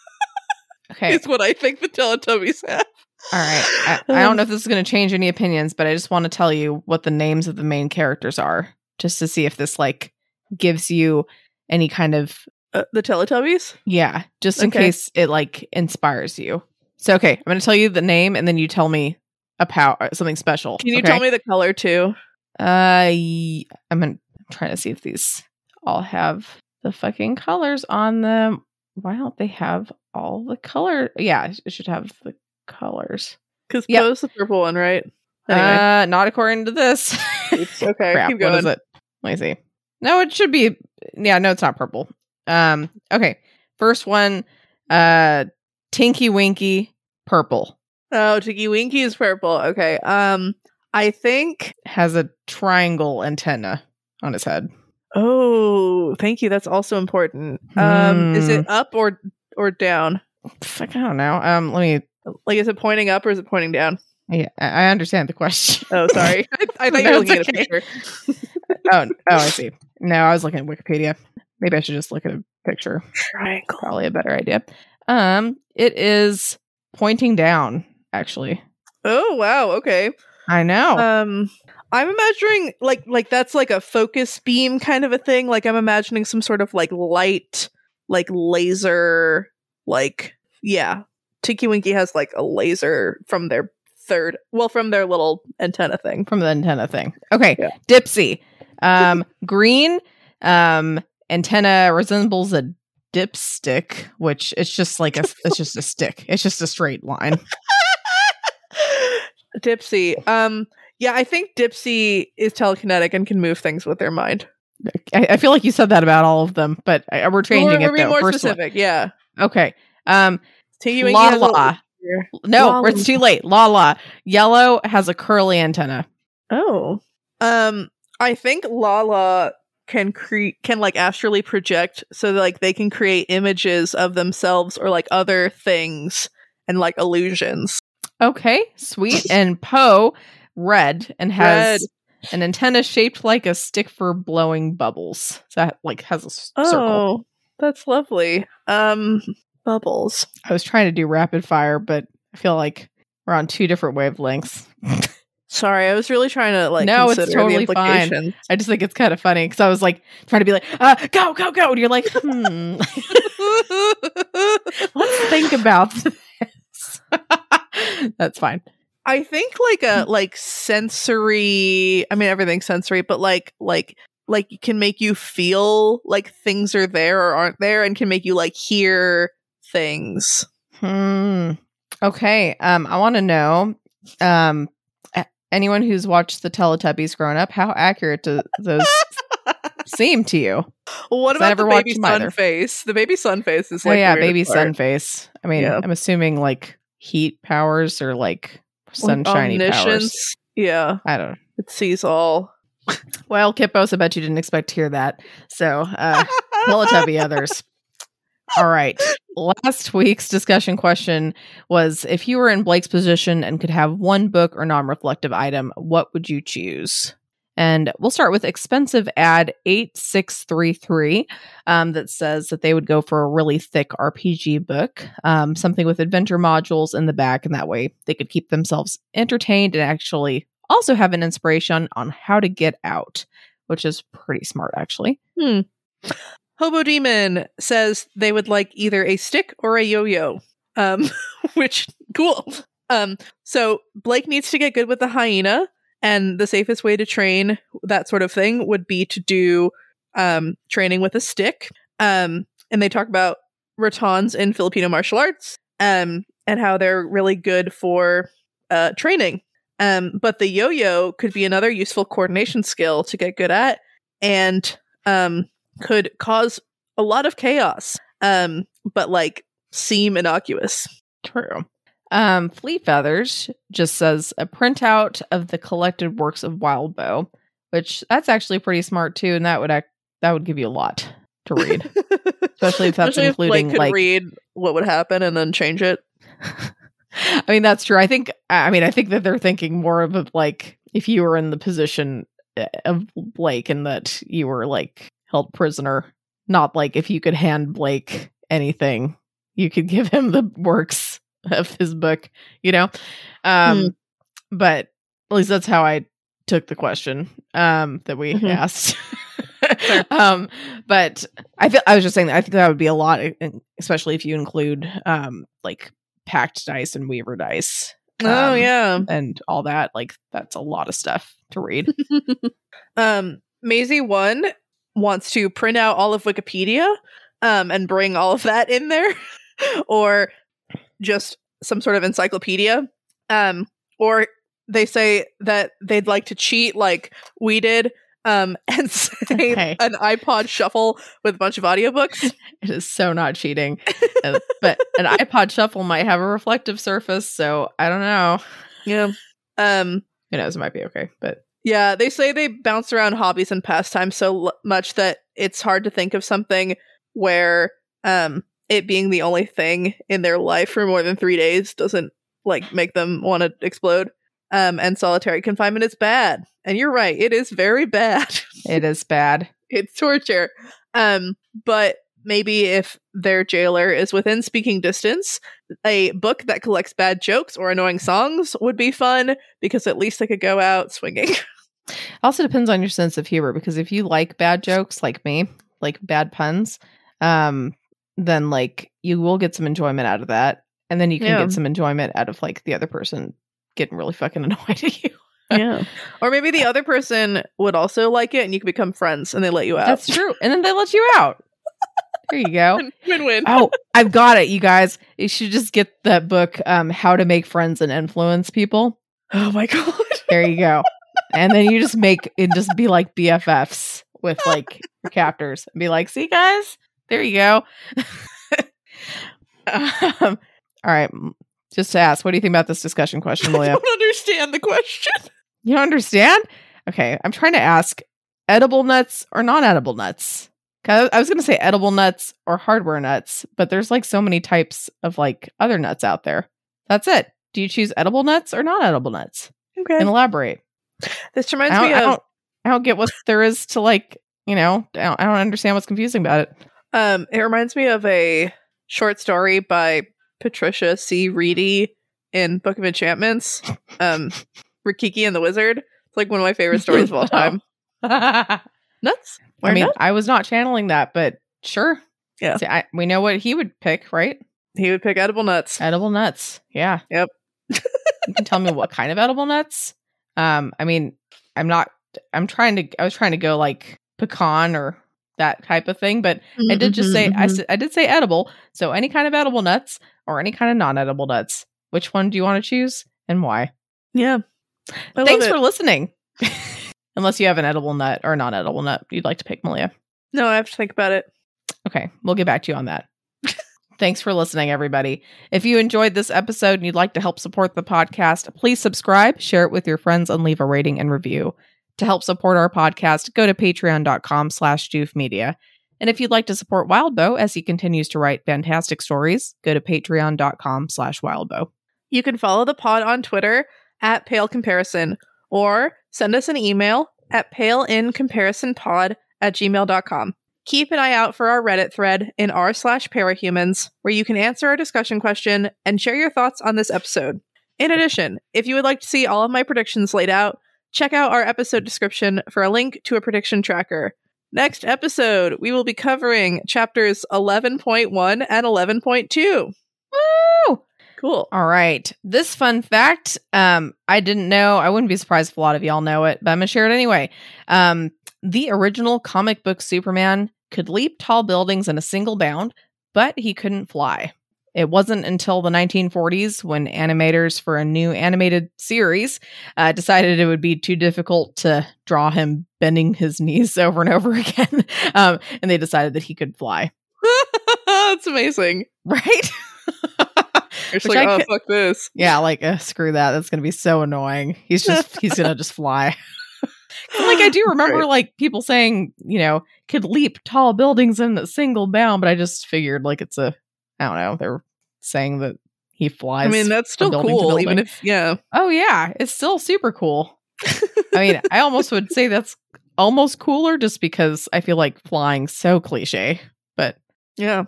[SPEAKER 1] Okay.
[SPEAKER 2] Is what I think the Teletubbies have.
[SPEAKER 1] All right. I, I don't know if this is going to change any opinions, but I just want to tell you what the names of the main characters are, just to see if this like gives you any kind of
[SPEAKER 2] Uh, the Teletubbies?
[SPEAKER 1] yeah, just in
[SPEAKER 2] Okay.
[SPEAKER 1] case it like inspires you. So okay, I'm going to tell you the name, and then you tell me a power something special.
[SPEAKER 2] Can you
[SPEAKER 1] okay?
[SPEAKER 2] tell me the color too?
[SPEAKER 1] Uh, I'm gonna try to see if these all have the fucking colors on them. Why don't they have all the color? Yeah, it should have the colors.
[SPEAKER 2] Because
[SPEAKER 1] Yep.
[SPEAKER 2] Po's the purple one, right? Anyway.
[SPEAKER 1] Uh, not according to this.
[SPEAKER 2] Oops, okay,
[SPEAKER 1] Crap,
[SPEAKER 2] keep
[SPEAKER 1] what is it? Let me see. No, it should be. Yeah, no, it's not purple. Um, okay. First one, uh, Tinky Winky, purple
[SPEAKER 2] Oh, Tinky Winky is purple. Okay. Um, I think.
[SPEAKER 1] has a triangle antenna on his head.
[SPEAKER 2] Oh, thank you. That's also important. Um, is
[SPEAKER 1] Hmm.
[SPEAKER 2] it up or or down?
[SPEAKER 1] I don't know. Um, let me.
[SPEAKER 2] Like, is it pointing up or is it pointing down?
[SPEAKER 1] Yeah, I understand the question.
[SPEAKER 2] Oh, sorry. I, I thought you were looking
[SPEAKER 1] it's
[SPEAKER 2] at a picture.
[SPEAKER 1] oh, oh, I see. No, I was looking at Wikipedia. Maybe I should just look at a picture.
[SPEAKER 2] Triangle.
[SPEAKER 1] Probably a better idea. Um, it is pointing down. Actually,
[SPEAKER 2] Oh wow. Okay.
[SPEAKER 1] I know.
[SPEAKER 2] Um, I'm imagining like like that's like a focus beam kind of a thing. Like I'm imagining some sort of like light, like laser, like yeah. Tinky Winky has like a laser from their third, well, from their little antenna thing.
[SPEAKER 1] from the antenna thing. Okay,
[SPEAKER 2] Yeah.
[SPEAKER 1] Dipsy. Um, green um, antenna resembles a dipstick, which it's just like a it's just a stick. It's just a straight line.
[SPEAKER 2] Dipsy. Um, yeah, I think Dipsy is telekinetic and can move things with their mind.
[SPEAKER 1] I, I feel like you said that about all of them, but I, we're changing
[SPEAKER 2] we're,
[SPEAKER 1] it
[SPEAKER 2] we're being
[SPEAKER 1] though.
[SPEAKER 2] more
[SPEAKER 1] First one.
[SPEAKER 2] specific. Yeah.
[SPEAKER 1] Okay. Um,
[SPEAKER 2] Tinky Winky has a-
[SPEAKER 1] Lala. No,
[SPEAKER 2] Lala.
[SPEAKER 1] it's too late. La La. Yellow has a curly antenna.
[SPEAKER 2] Oh. Um I think La La can create can like astrally project so that, like they can create images of themselves or like other things and like illusions.
[SPEAKER 1] Okay, sweet. and Po, red and has
[SPEAKER 2] Red.
[SPEAKER 1] an antenna shaped like a stick for blowing bubbles. So that like has a circle.
[SPEAKER 2] Oh, that's lovely. Um bubbles.
[SPEAKER 1] I was trying to do rapid fire, but I feel like we're on two different wavelengths.
[SPEAKER 2] Sorry, I was really trying to like
[SPEAKER 1] No, it's totally
[SPEAKER 2] the
[SPEAKER 1] fine. I just think it's kind of funny because I was like trying to be like, uh, go, go, go. And you're like, hmm, let's think about this. That's fine.
[SPEAKER 2] I think like a like sensory I mean everything's sensory, but like like like can make you feel like things are there or aren't there and can make you like hear things.
[SPEAKER 1] Hmm. Okay. Um, I want to know, um, anyone who's watched the Teletubbies growing up, how accurate do those seem to you?
[SPEAKER 2] Well, what about the baby
[SPEAKER 1] either.
[SPEAKER 2] sun face? The baby sun face is
[SPEAKER 1] oh
[SPEAKER 2] like
[SPEAKER 1] yeah,
[SPEAKER 2] the
[SPEAKER 1] baby sun face. I mean,
[SPEAKER 2] Yeah.
[SPEAKER 1] I'm assuming like heat powers or like sunshiny powers.
[SPEAKER 2] Yeah,
[SPEAKER 1] I don't know.
[SPEAKER 2] it sees all.
[SPEAKER 1] Well, Kippos, I bet you didn't expect to hear that. So, uh, Teletubby others. All right. Last week's discussion question was if you were in Blake's position and could have one book or non reflective item, what would you choose? And we'll start with expensive ad 8633 um, that says that they would go for a really thick RPG book, um, something with adventure modules in the back. And that way they could keep themselves entertained and actually also have an inspiration on how to get out, which is pretty smart, actually.
[SPEAKER 2] Hobo Demon says they would like either a stick or a yo-yo. Um, which cool. Um, so Blake needs to get good with the hyena, and the safest way to train that sort of thing would be to do um training with a stick. Um, and they talk about rattans in Filipino martial arts, um, and how they're really good for uh training. Um, but the yo-yo could be another useful coordination skill to get good at, and um could cause a lot of chaos um but like seem innocuous
[SPEAKER 1] True. Um, Fleet Feathers just says a printout of the collected works of Wildbow, which that's actually pretty smart too, and that would act that would give you a lot to read, especially if that's
[SPEAKER 2] Especially if
[SPEAKER 1] including
[SPEAKER 2] could
[SPEAKER 1] like.
[SPEAKER 2] read what would happen and then change it
[SPEAKER 1] I mean, that's true. I think. I mean, I think that they're thinking more of a, like if you were in the position uh, of Blake and that you were like held prisoner, not like if you could hand Blake anything you could give him the works of his book, you know? Um, mm. But at least that's how I took the question um, that we mm-hmm. asked. um, but I feel I was just saying that I think that would be a lot, especially if you include um, like Pact dice and weaver dice.
[SPEAKER 2] Oh, um, oh yeah,
[SPEAKER 1] and all that. Like that's a lot of stuff to read.
[SPEAKER 2] um, Maisie one wants to print out all of Wikipedia um, and bring all of that in there, or just some sort of encyclopedia. Um, or they say that they'd like to cheat like we did um, and say okay. an iPod shuffle with a bunch of audiobooks.
[SPEAKER 1] It is so not cheating. Uh, but an iPod shuffle might have a reflective surface, so I don't know.
[SPEAKER 2] Yeah. Um
[SPEAKER 1] who knows, it might be okay, but
[SPEAKER 2] yeah, they say they bounce around hobbies and pastimes so l- much that it's hard to think of something where um it being the only thing in their life for more than 3 days doesn't like make them want to explode. Um and solitary confinement is bad. And you're right, it is very bad.
[SPEAKER 1] it is bad.
[SPEAKER 2] it's torture. Um, but maybe if their jailer is within speaking distance, a book that collects bad jokes or annoying songs would be fun because at least they could go out swinging.
[SPEAKER 1] also depends on your sense of humor because if you like bad jokes like me, like bad puns, um, then like you will get some enjoyment out of that. And then you can yeah. get some enjoyment out of like the other person getting really fucking annoyed at you
[SPEAKER 2] yeah. Or maybe the other person would also like it and you can become friends and they let you out.
[SPEAKER 1] That's true. And then they let you out. There you go.
[SPEAKER 2] Win win.
[SPEAKER 1] Oh, I've got it, you guys. You should just get that book, um, How to Make Friends and Influence People.
[SPEAKER 2] Oh my god.
[SPEAKER 1] There you go. and then you just make it just be like BFFs with like your captors and be like, see guys, there you go. um, all right. Just to ask, what do you think about this discussion question, Malia?
[SPEAKER 2] I don't understand the question.
[SPEAKER 1] You don't understand? Okay, I'm trying to ask edible nuts or non edible nuts. I was going to say edible nuts or hardware nuts, but there's like so many types of like other nuts out there. That's it. Do you choose edible nuts or non edible nuts?
[SPEAKER 2] Okay.
[SPEAKER 1] And elaborate.
[SPEAKER 2] This reminds me of.
[SPEAKER 1] I don't, I don't get what there is to like, you know, I don't, I don't understand what's confusing about it.
[SPEAKER 2] Um, it reminds me of a short story by Patricia C. Wrede in Book of Enchantments. Um, Rikiki and the Wizard. It's like one of my favorite stories of all time. Nuts.
[SPEAKER 1] Why I mean, nuts? I was not channeling that, but sure.
[SPEAKER 2] Yeah.
[SPEAKER 1] See, I, we know what he would pick, right?
[SPEAKER 2] He would pick edible nuts.
[SPEAKER 1] Edible nuts. Yeah.
[SPEAKER 2] Yep.
[SPEAKER 1] you can tell me what kind of edible nuts. Um, I mean, I'm not. I'm trying to. I was trying to go like pecan or that type of thing, but mm-hmm, I did just say mm-hmm. I, mm-hmm. I did say edible. So any kind of edible nuts or any kind of non-edible nuts. Which one do you want to choose and why?
[SPEAKER 2] Yeah.
[SPEAKER 1] I Thanks for listening. Unless you have an edible nut or non edible nut you'd like to pick, Malia.
[SPEAKER 2] No, I have to think about it.
[SPEAKER 1] Okay, we'll get back to you on that. Thanks for listening, everybody. If you enjoyed this episode and you'd like to help support the podcast, please subscribe, share it with your friends, and leave a rating and review. To help support our podcast, go to patreon.com slash media. And if you'd like to support Wildbow as he continues to write fantastic stories, go to patreon.com slash wildbow.
[SPEAKER 2] You can follow the pod on Twitter at Pale Comparison or send us an email at paleincomparisonpod at gmail.com. Keep an eye out for our Reddit thread in r slash parahumans, where you can answer our discussion question and share your thoughts on this episode. In addition, if you would like to see all of my predictions laid out, check out our episode description for a link to a prediction tracker. Next episode, we will be covering chapters 11.1 and 11.2.
[SPEAKER 1] Woo! Cool. All right. This fun fact, um, I didn't know. I wouldn't be surprised if a lot of y'all know it, but I'm gonna share it anyway. Um, the original comic book Superman could leap tall buildings in a single bound, but he couldn't fly. It wasn't until the 1940s when animators for a new animated series uh, decided it would be too difficult to draw him bending his knees over and over again, um, and they decided that he could fly.
[SPEAKER 2] That's amazing,
[SPEAKER 1] right?
[SPEAKER 2] It's like, oh, fuck this.
[SPEAKER 1] Yeah, like, uh, screw that. That's going to be so annoying. He's just, he's going to just fly. like, I do remember, right. like, people saying, you know, could leap tall buildings in a single bound, but I just figured, like, it's a, I don't know, they're saying that he flies.
[SPEAKER 2] I mean, that's still cool, even if, yeah.
[SPEAKER 1] Oh, yeah. It's still super cool. I mean, I almost would say that's almost cooler just because I feel like flying so cliche, but
[SPEAKER 2] yeah.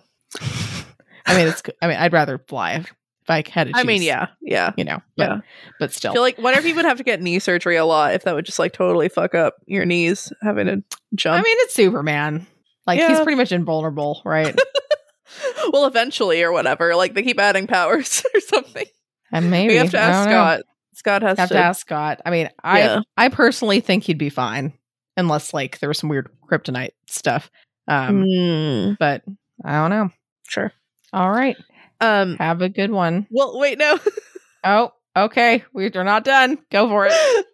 [SPEAKER 1] I mean, it's. I mean, I'd rather fly if, I had to. Choose,
[SPEAKER 2] I mean, yeah, yeah,
[SPEAKER 1] you know, but,
[SPEAKER 2] yeah.
[SPEAKER 1] but
[SPEAKER 2] I
[SPEAKER 1] still,
[SPEAKER 2] feel like whenever you would have to get knee surgery a lot, if that would just like totally fuck up your knees having to jump.
[SPEAKER 1] I mean, it's Superman. Like he's pretty much invulnerable, right?
[SPEAKER 2] well, eventually or whatever. Like they keep adding powers or something.
[SPEAKER 1] and maybe
[SPEAKER 2] we have to ask
[SPEAKER 1] don't know.
[SPEAKER 2] Scott. Scott has
[SPEAKER 1] Have
[SPEAKER 2] to.
[SPEAKER 1] to ask Scott. I mean, I
[SPEAKER 2] Yeah.
[SPEAKER 1] I personally think he'd be fine, unless like there was some weird kryptonite stuff. Um,
[SPEAKER 2] Mm,
[SPEAKER 1] but I don't know.
[SPEAKER 2] sure.
[SPEAKER 1] All right,
[SPEAKER 2] Um.
[SPEAKER 1] have a good one.
[SPEAKER 2] Well, wait, no.
[SPEAKER 1] Oh, okay, we're not done. Go for it.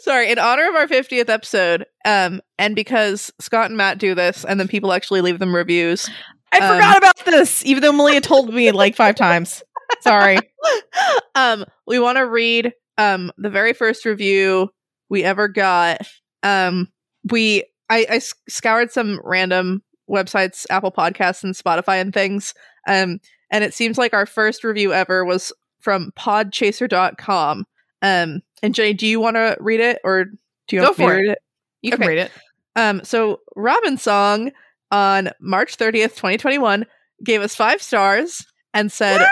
[SPEAKER 2] Sorry, in honor of our 50th episode, um, and because Scott and Matt do this, and then people actually leave them reviews.
[SPEAKER 1] I
[SPEAKER 2] Um,
[SPEAKER 1] forgot about this, even though Malia told me like five times. Sorry.
[SPEAKER 2] um, we want to read um the very first review we ever got. Um, we I scoured some random websites, Apple Podcasts and Spotify and things. Um, and it seems like our first review ever was from podchaser.com. Um, and Jay, do you want to read it or do you
[SPEAKER 1] Go
[SPEAKER 2] want to
[SPEAKER 1] for it.
[SPEAKER 2] read it?
[SPEAKER 1] You can read it.
[SPEAKER 2] Um, so Robin Song on March 30th, 2021 gave us five stars and said,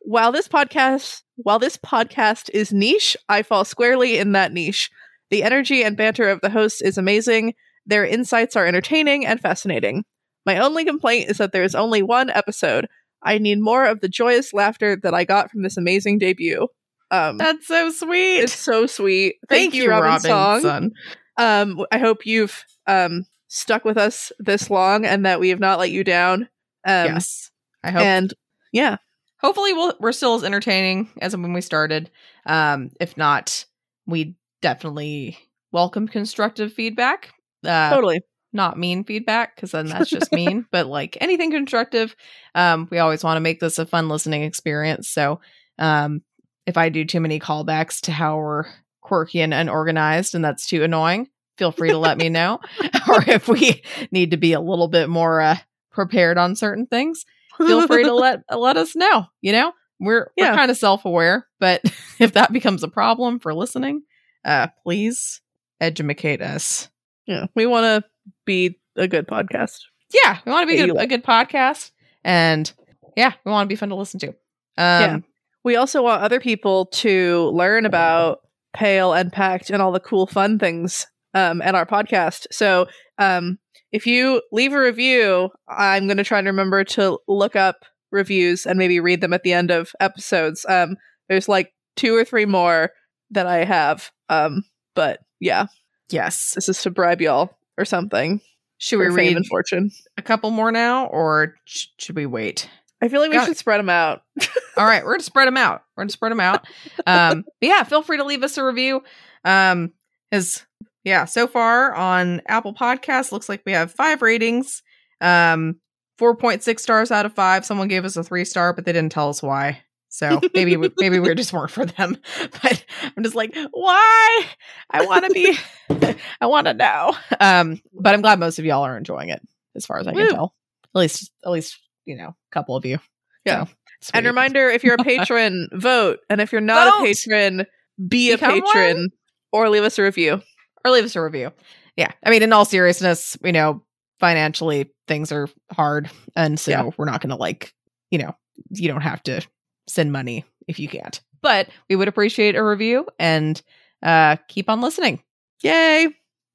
[SPEAKER 2] while this podcast while this podcast is niche, I fall squarely in that niche. The energy and banter of the hosts is amazing. Their insights are entertaining and fascinating. My only complaint is that there is only one episode. I need more of the joyous laughter that I got from this amazing debut. Um,
[SPEAKER 1] That's so sweet.
[SPEAKER 2] it's so sweet.
[SPEAKER 1] Thank, you, Robin,
[SPEAKER 2] Song.
[SPEAKER 1] son.
[SPEAKER 2] Um, I hope you've um stuck with us this long and that we have not let you down. Um,
[SPEAKER 1] yes, I hope.
[SPEAKER 2] and yeah,
[SPEAKER 1] hopefully, we'll, we're still as entertaining as when we started. Um, if not, we definitely welcome constructive feedback. Uh,
[SPEAKER 2] totally.
[SPEAKER 1] not mean feedback because then that's just mean but like anything constructive um we always want to make this a fun listening experience so um if i do too many callbacks to how we're quirky and unorganized and that's too annoying feel free to let me know or if we need to be a little bit more uh prepared on certain things feel free to let let us know you know we're, we're kind of self-aware but if that becomes a problem for listening uh please educate us
[SPEAKER 2] Yeah, we want to be a good podcast.
[SPEAKER 1] yeah, we want to be a good, a good podcast, and yeah, we want to be fun to listen to. Um,
[SPEAKER 2] Yeah. We also want other people to learn about Pale and Pact and all the cool fun things um at our podcast. So um if you leave a review, I'm going to try and remember to look up reviews and maybe read them at the end of episodes. Um there's like two or three more that I have. Um but yeah,
[SPEAKER 1] yes.
[SPEAKER 2] this is to bribe y'all or something.
[SPEAKER 1] Should we read
[SPEAKER 2] fortune?
[SPEAKER 1] a couple more now, or sh- should we wait?
[SPEAKER 2] I feel like we
[SPEAKER 1] Got
[SPEAKER 2] should spread them out.
[SPEAKER 1] All right, we're gonna spread them out. We're gonna spread them out. Um, but yeah, feel free to leave us a review. Um, is yeah, so far on Apple Podcasts, looks like we have five ratings. Um, four point six stars out of five. Someone gave us a three star, but they didn't tell us why. So maybe we, maybe we just weren't for them. But I'm just like, why? I want to be. I want to know. Um, but I'm glad most of y'all are enjoying it, as far as I can
[SPEAKER 2] Woo.
[SPEAKER 1] tell. At least, at least you know, a couple of you.
[SPEAKER 2] Yeah.
[SPEAKER 1] So,
[SPEAKER 2] And reminder if you're a patron, vote. And if you're not
[SPEAKER 1] Vote!
[SPEAKER 2] a patron, be
[SPEAKER 1] Become
[SPEAKER 2] a patron or leave us a review.
[SPEAKER 1] Or leave us a review. Yeah. I mean, in all seriousness, you know financially things are hard. And so
[SPEAKER 2] Yeah.
[SPEAKER 1] we're not going to like, you know, you don't have to send money if you can't. But we would appreciate a review and uh keep on listening.
[SPEAKER 2] Yay.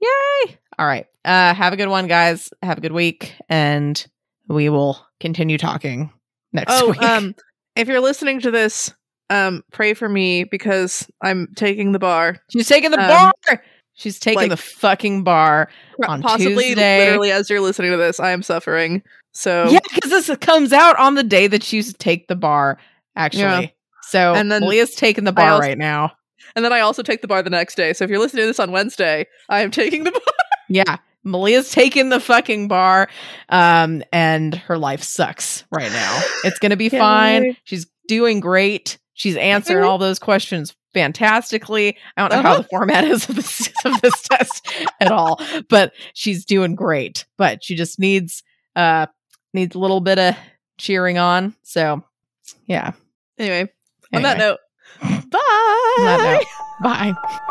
[SPEAKER 1] Yay. All right. Uh have a good one, guys. Have a good week. And we will continue talking next
[SPEAKER 2] Oh,
[SPEAKER 1] week.
[SPEAKER 2] um, if you're listening to this, um, pray for me because I'm taking the bar.
[SPEAKER 1] She's taking the
[SPEAKER 2] um,
[SPEAKER 1] bar. She's taking
[SPEAKER 2] like-
[SPEAKER 1] the fucking bar. On
[SPEAKER 2] Possibly,
[SPEAKER 1] Tuesday.
[SPEAKER 2] literally, as you're listening to this, I am suffering. So,
[SPEAKER 1] Yeah, because this comes out on the day that you take the bar, actually.
[SPEAKER 2] Yeah.
[SPEAKER 1] So
[SPEAKER 2] And then
[SPEAKER 1] Malia's taking the bar
[SPEAKER 2] also-
[SPEAKER 1] right now.
[SPEAKER 2] and then I also take the bar the next day. So if you're listening to this on Wednesday, I am taking the bar.
[SPEAKER 1] Yeah. Malia's taking the fucking bar. Um, and her life sucks right now. It's gonna be fine. She's doing great. She's answering
[SPEAKER 2] Mhm.
[SPEAKER 1] all those questions fantastically. I don't know how
[SPEAKER 2] Uh-huh.
[SPEAKER 1] the format is of this of this test at all, but she's doing great. But she just needs uh needs a little bit of cheering on. So yeah.
[SPEAKER 2] Anyway, on that note, bye.
[SPEAKER 1] On that note, bye.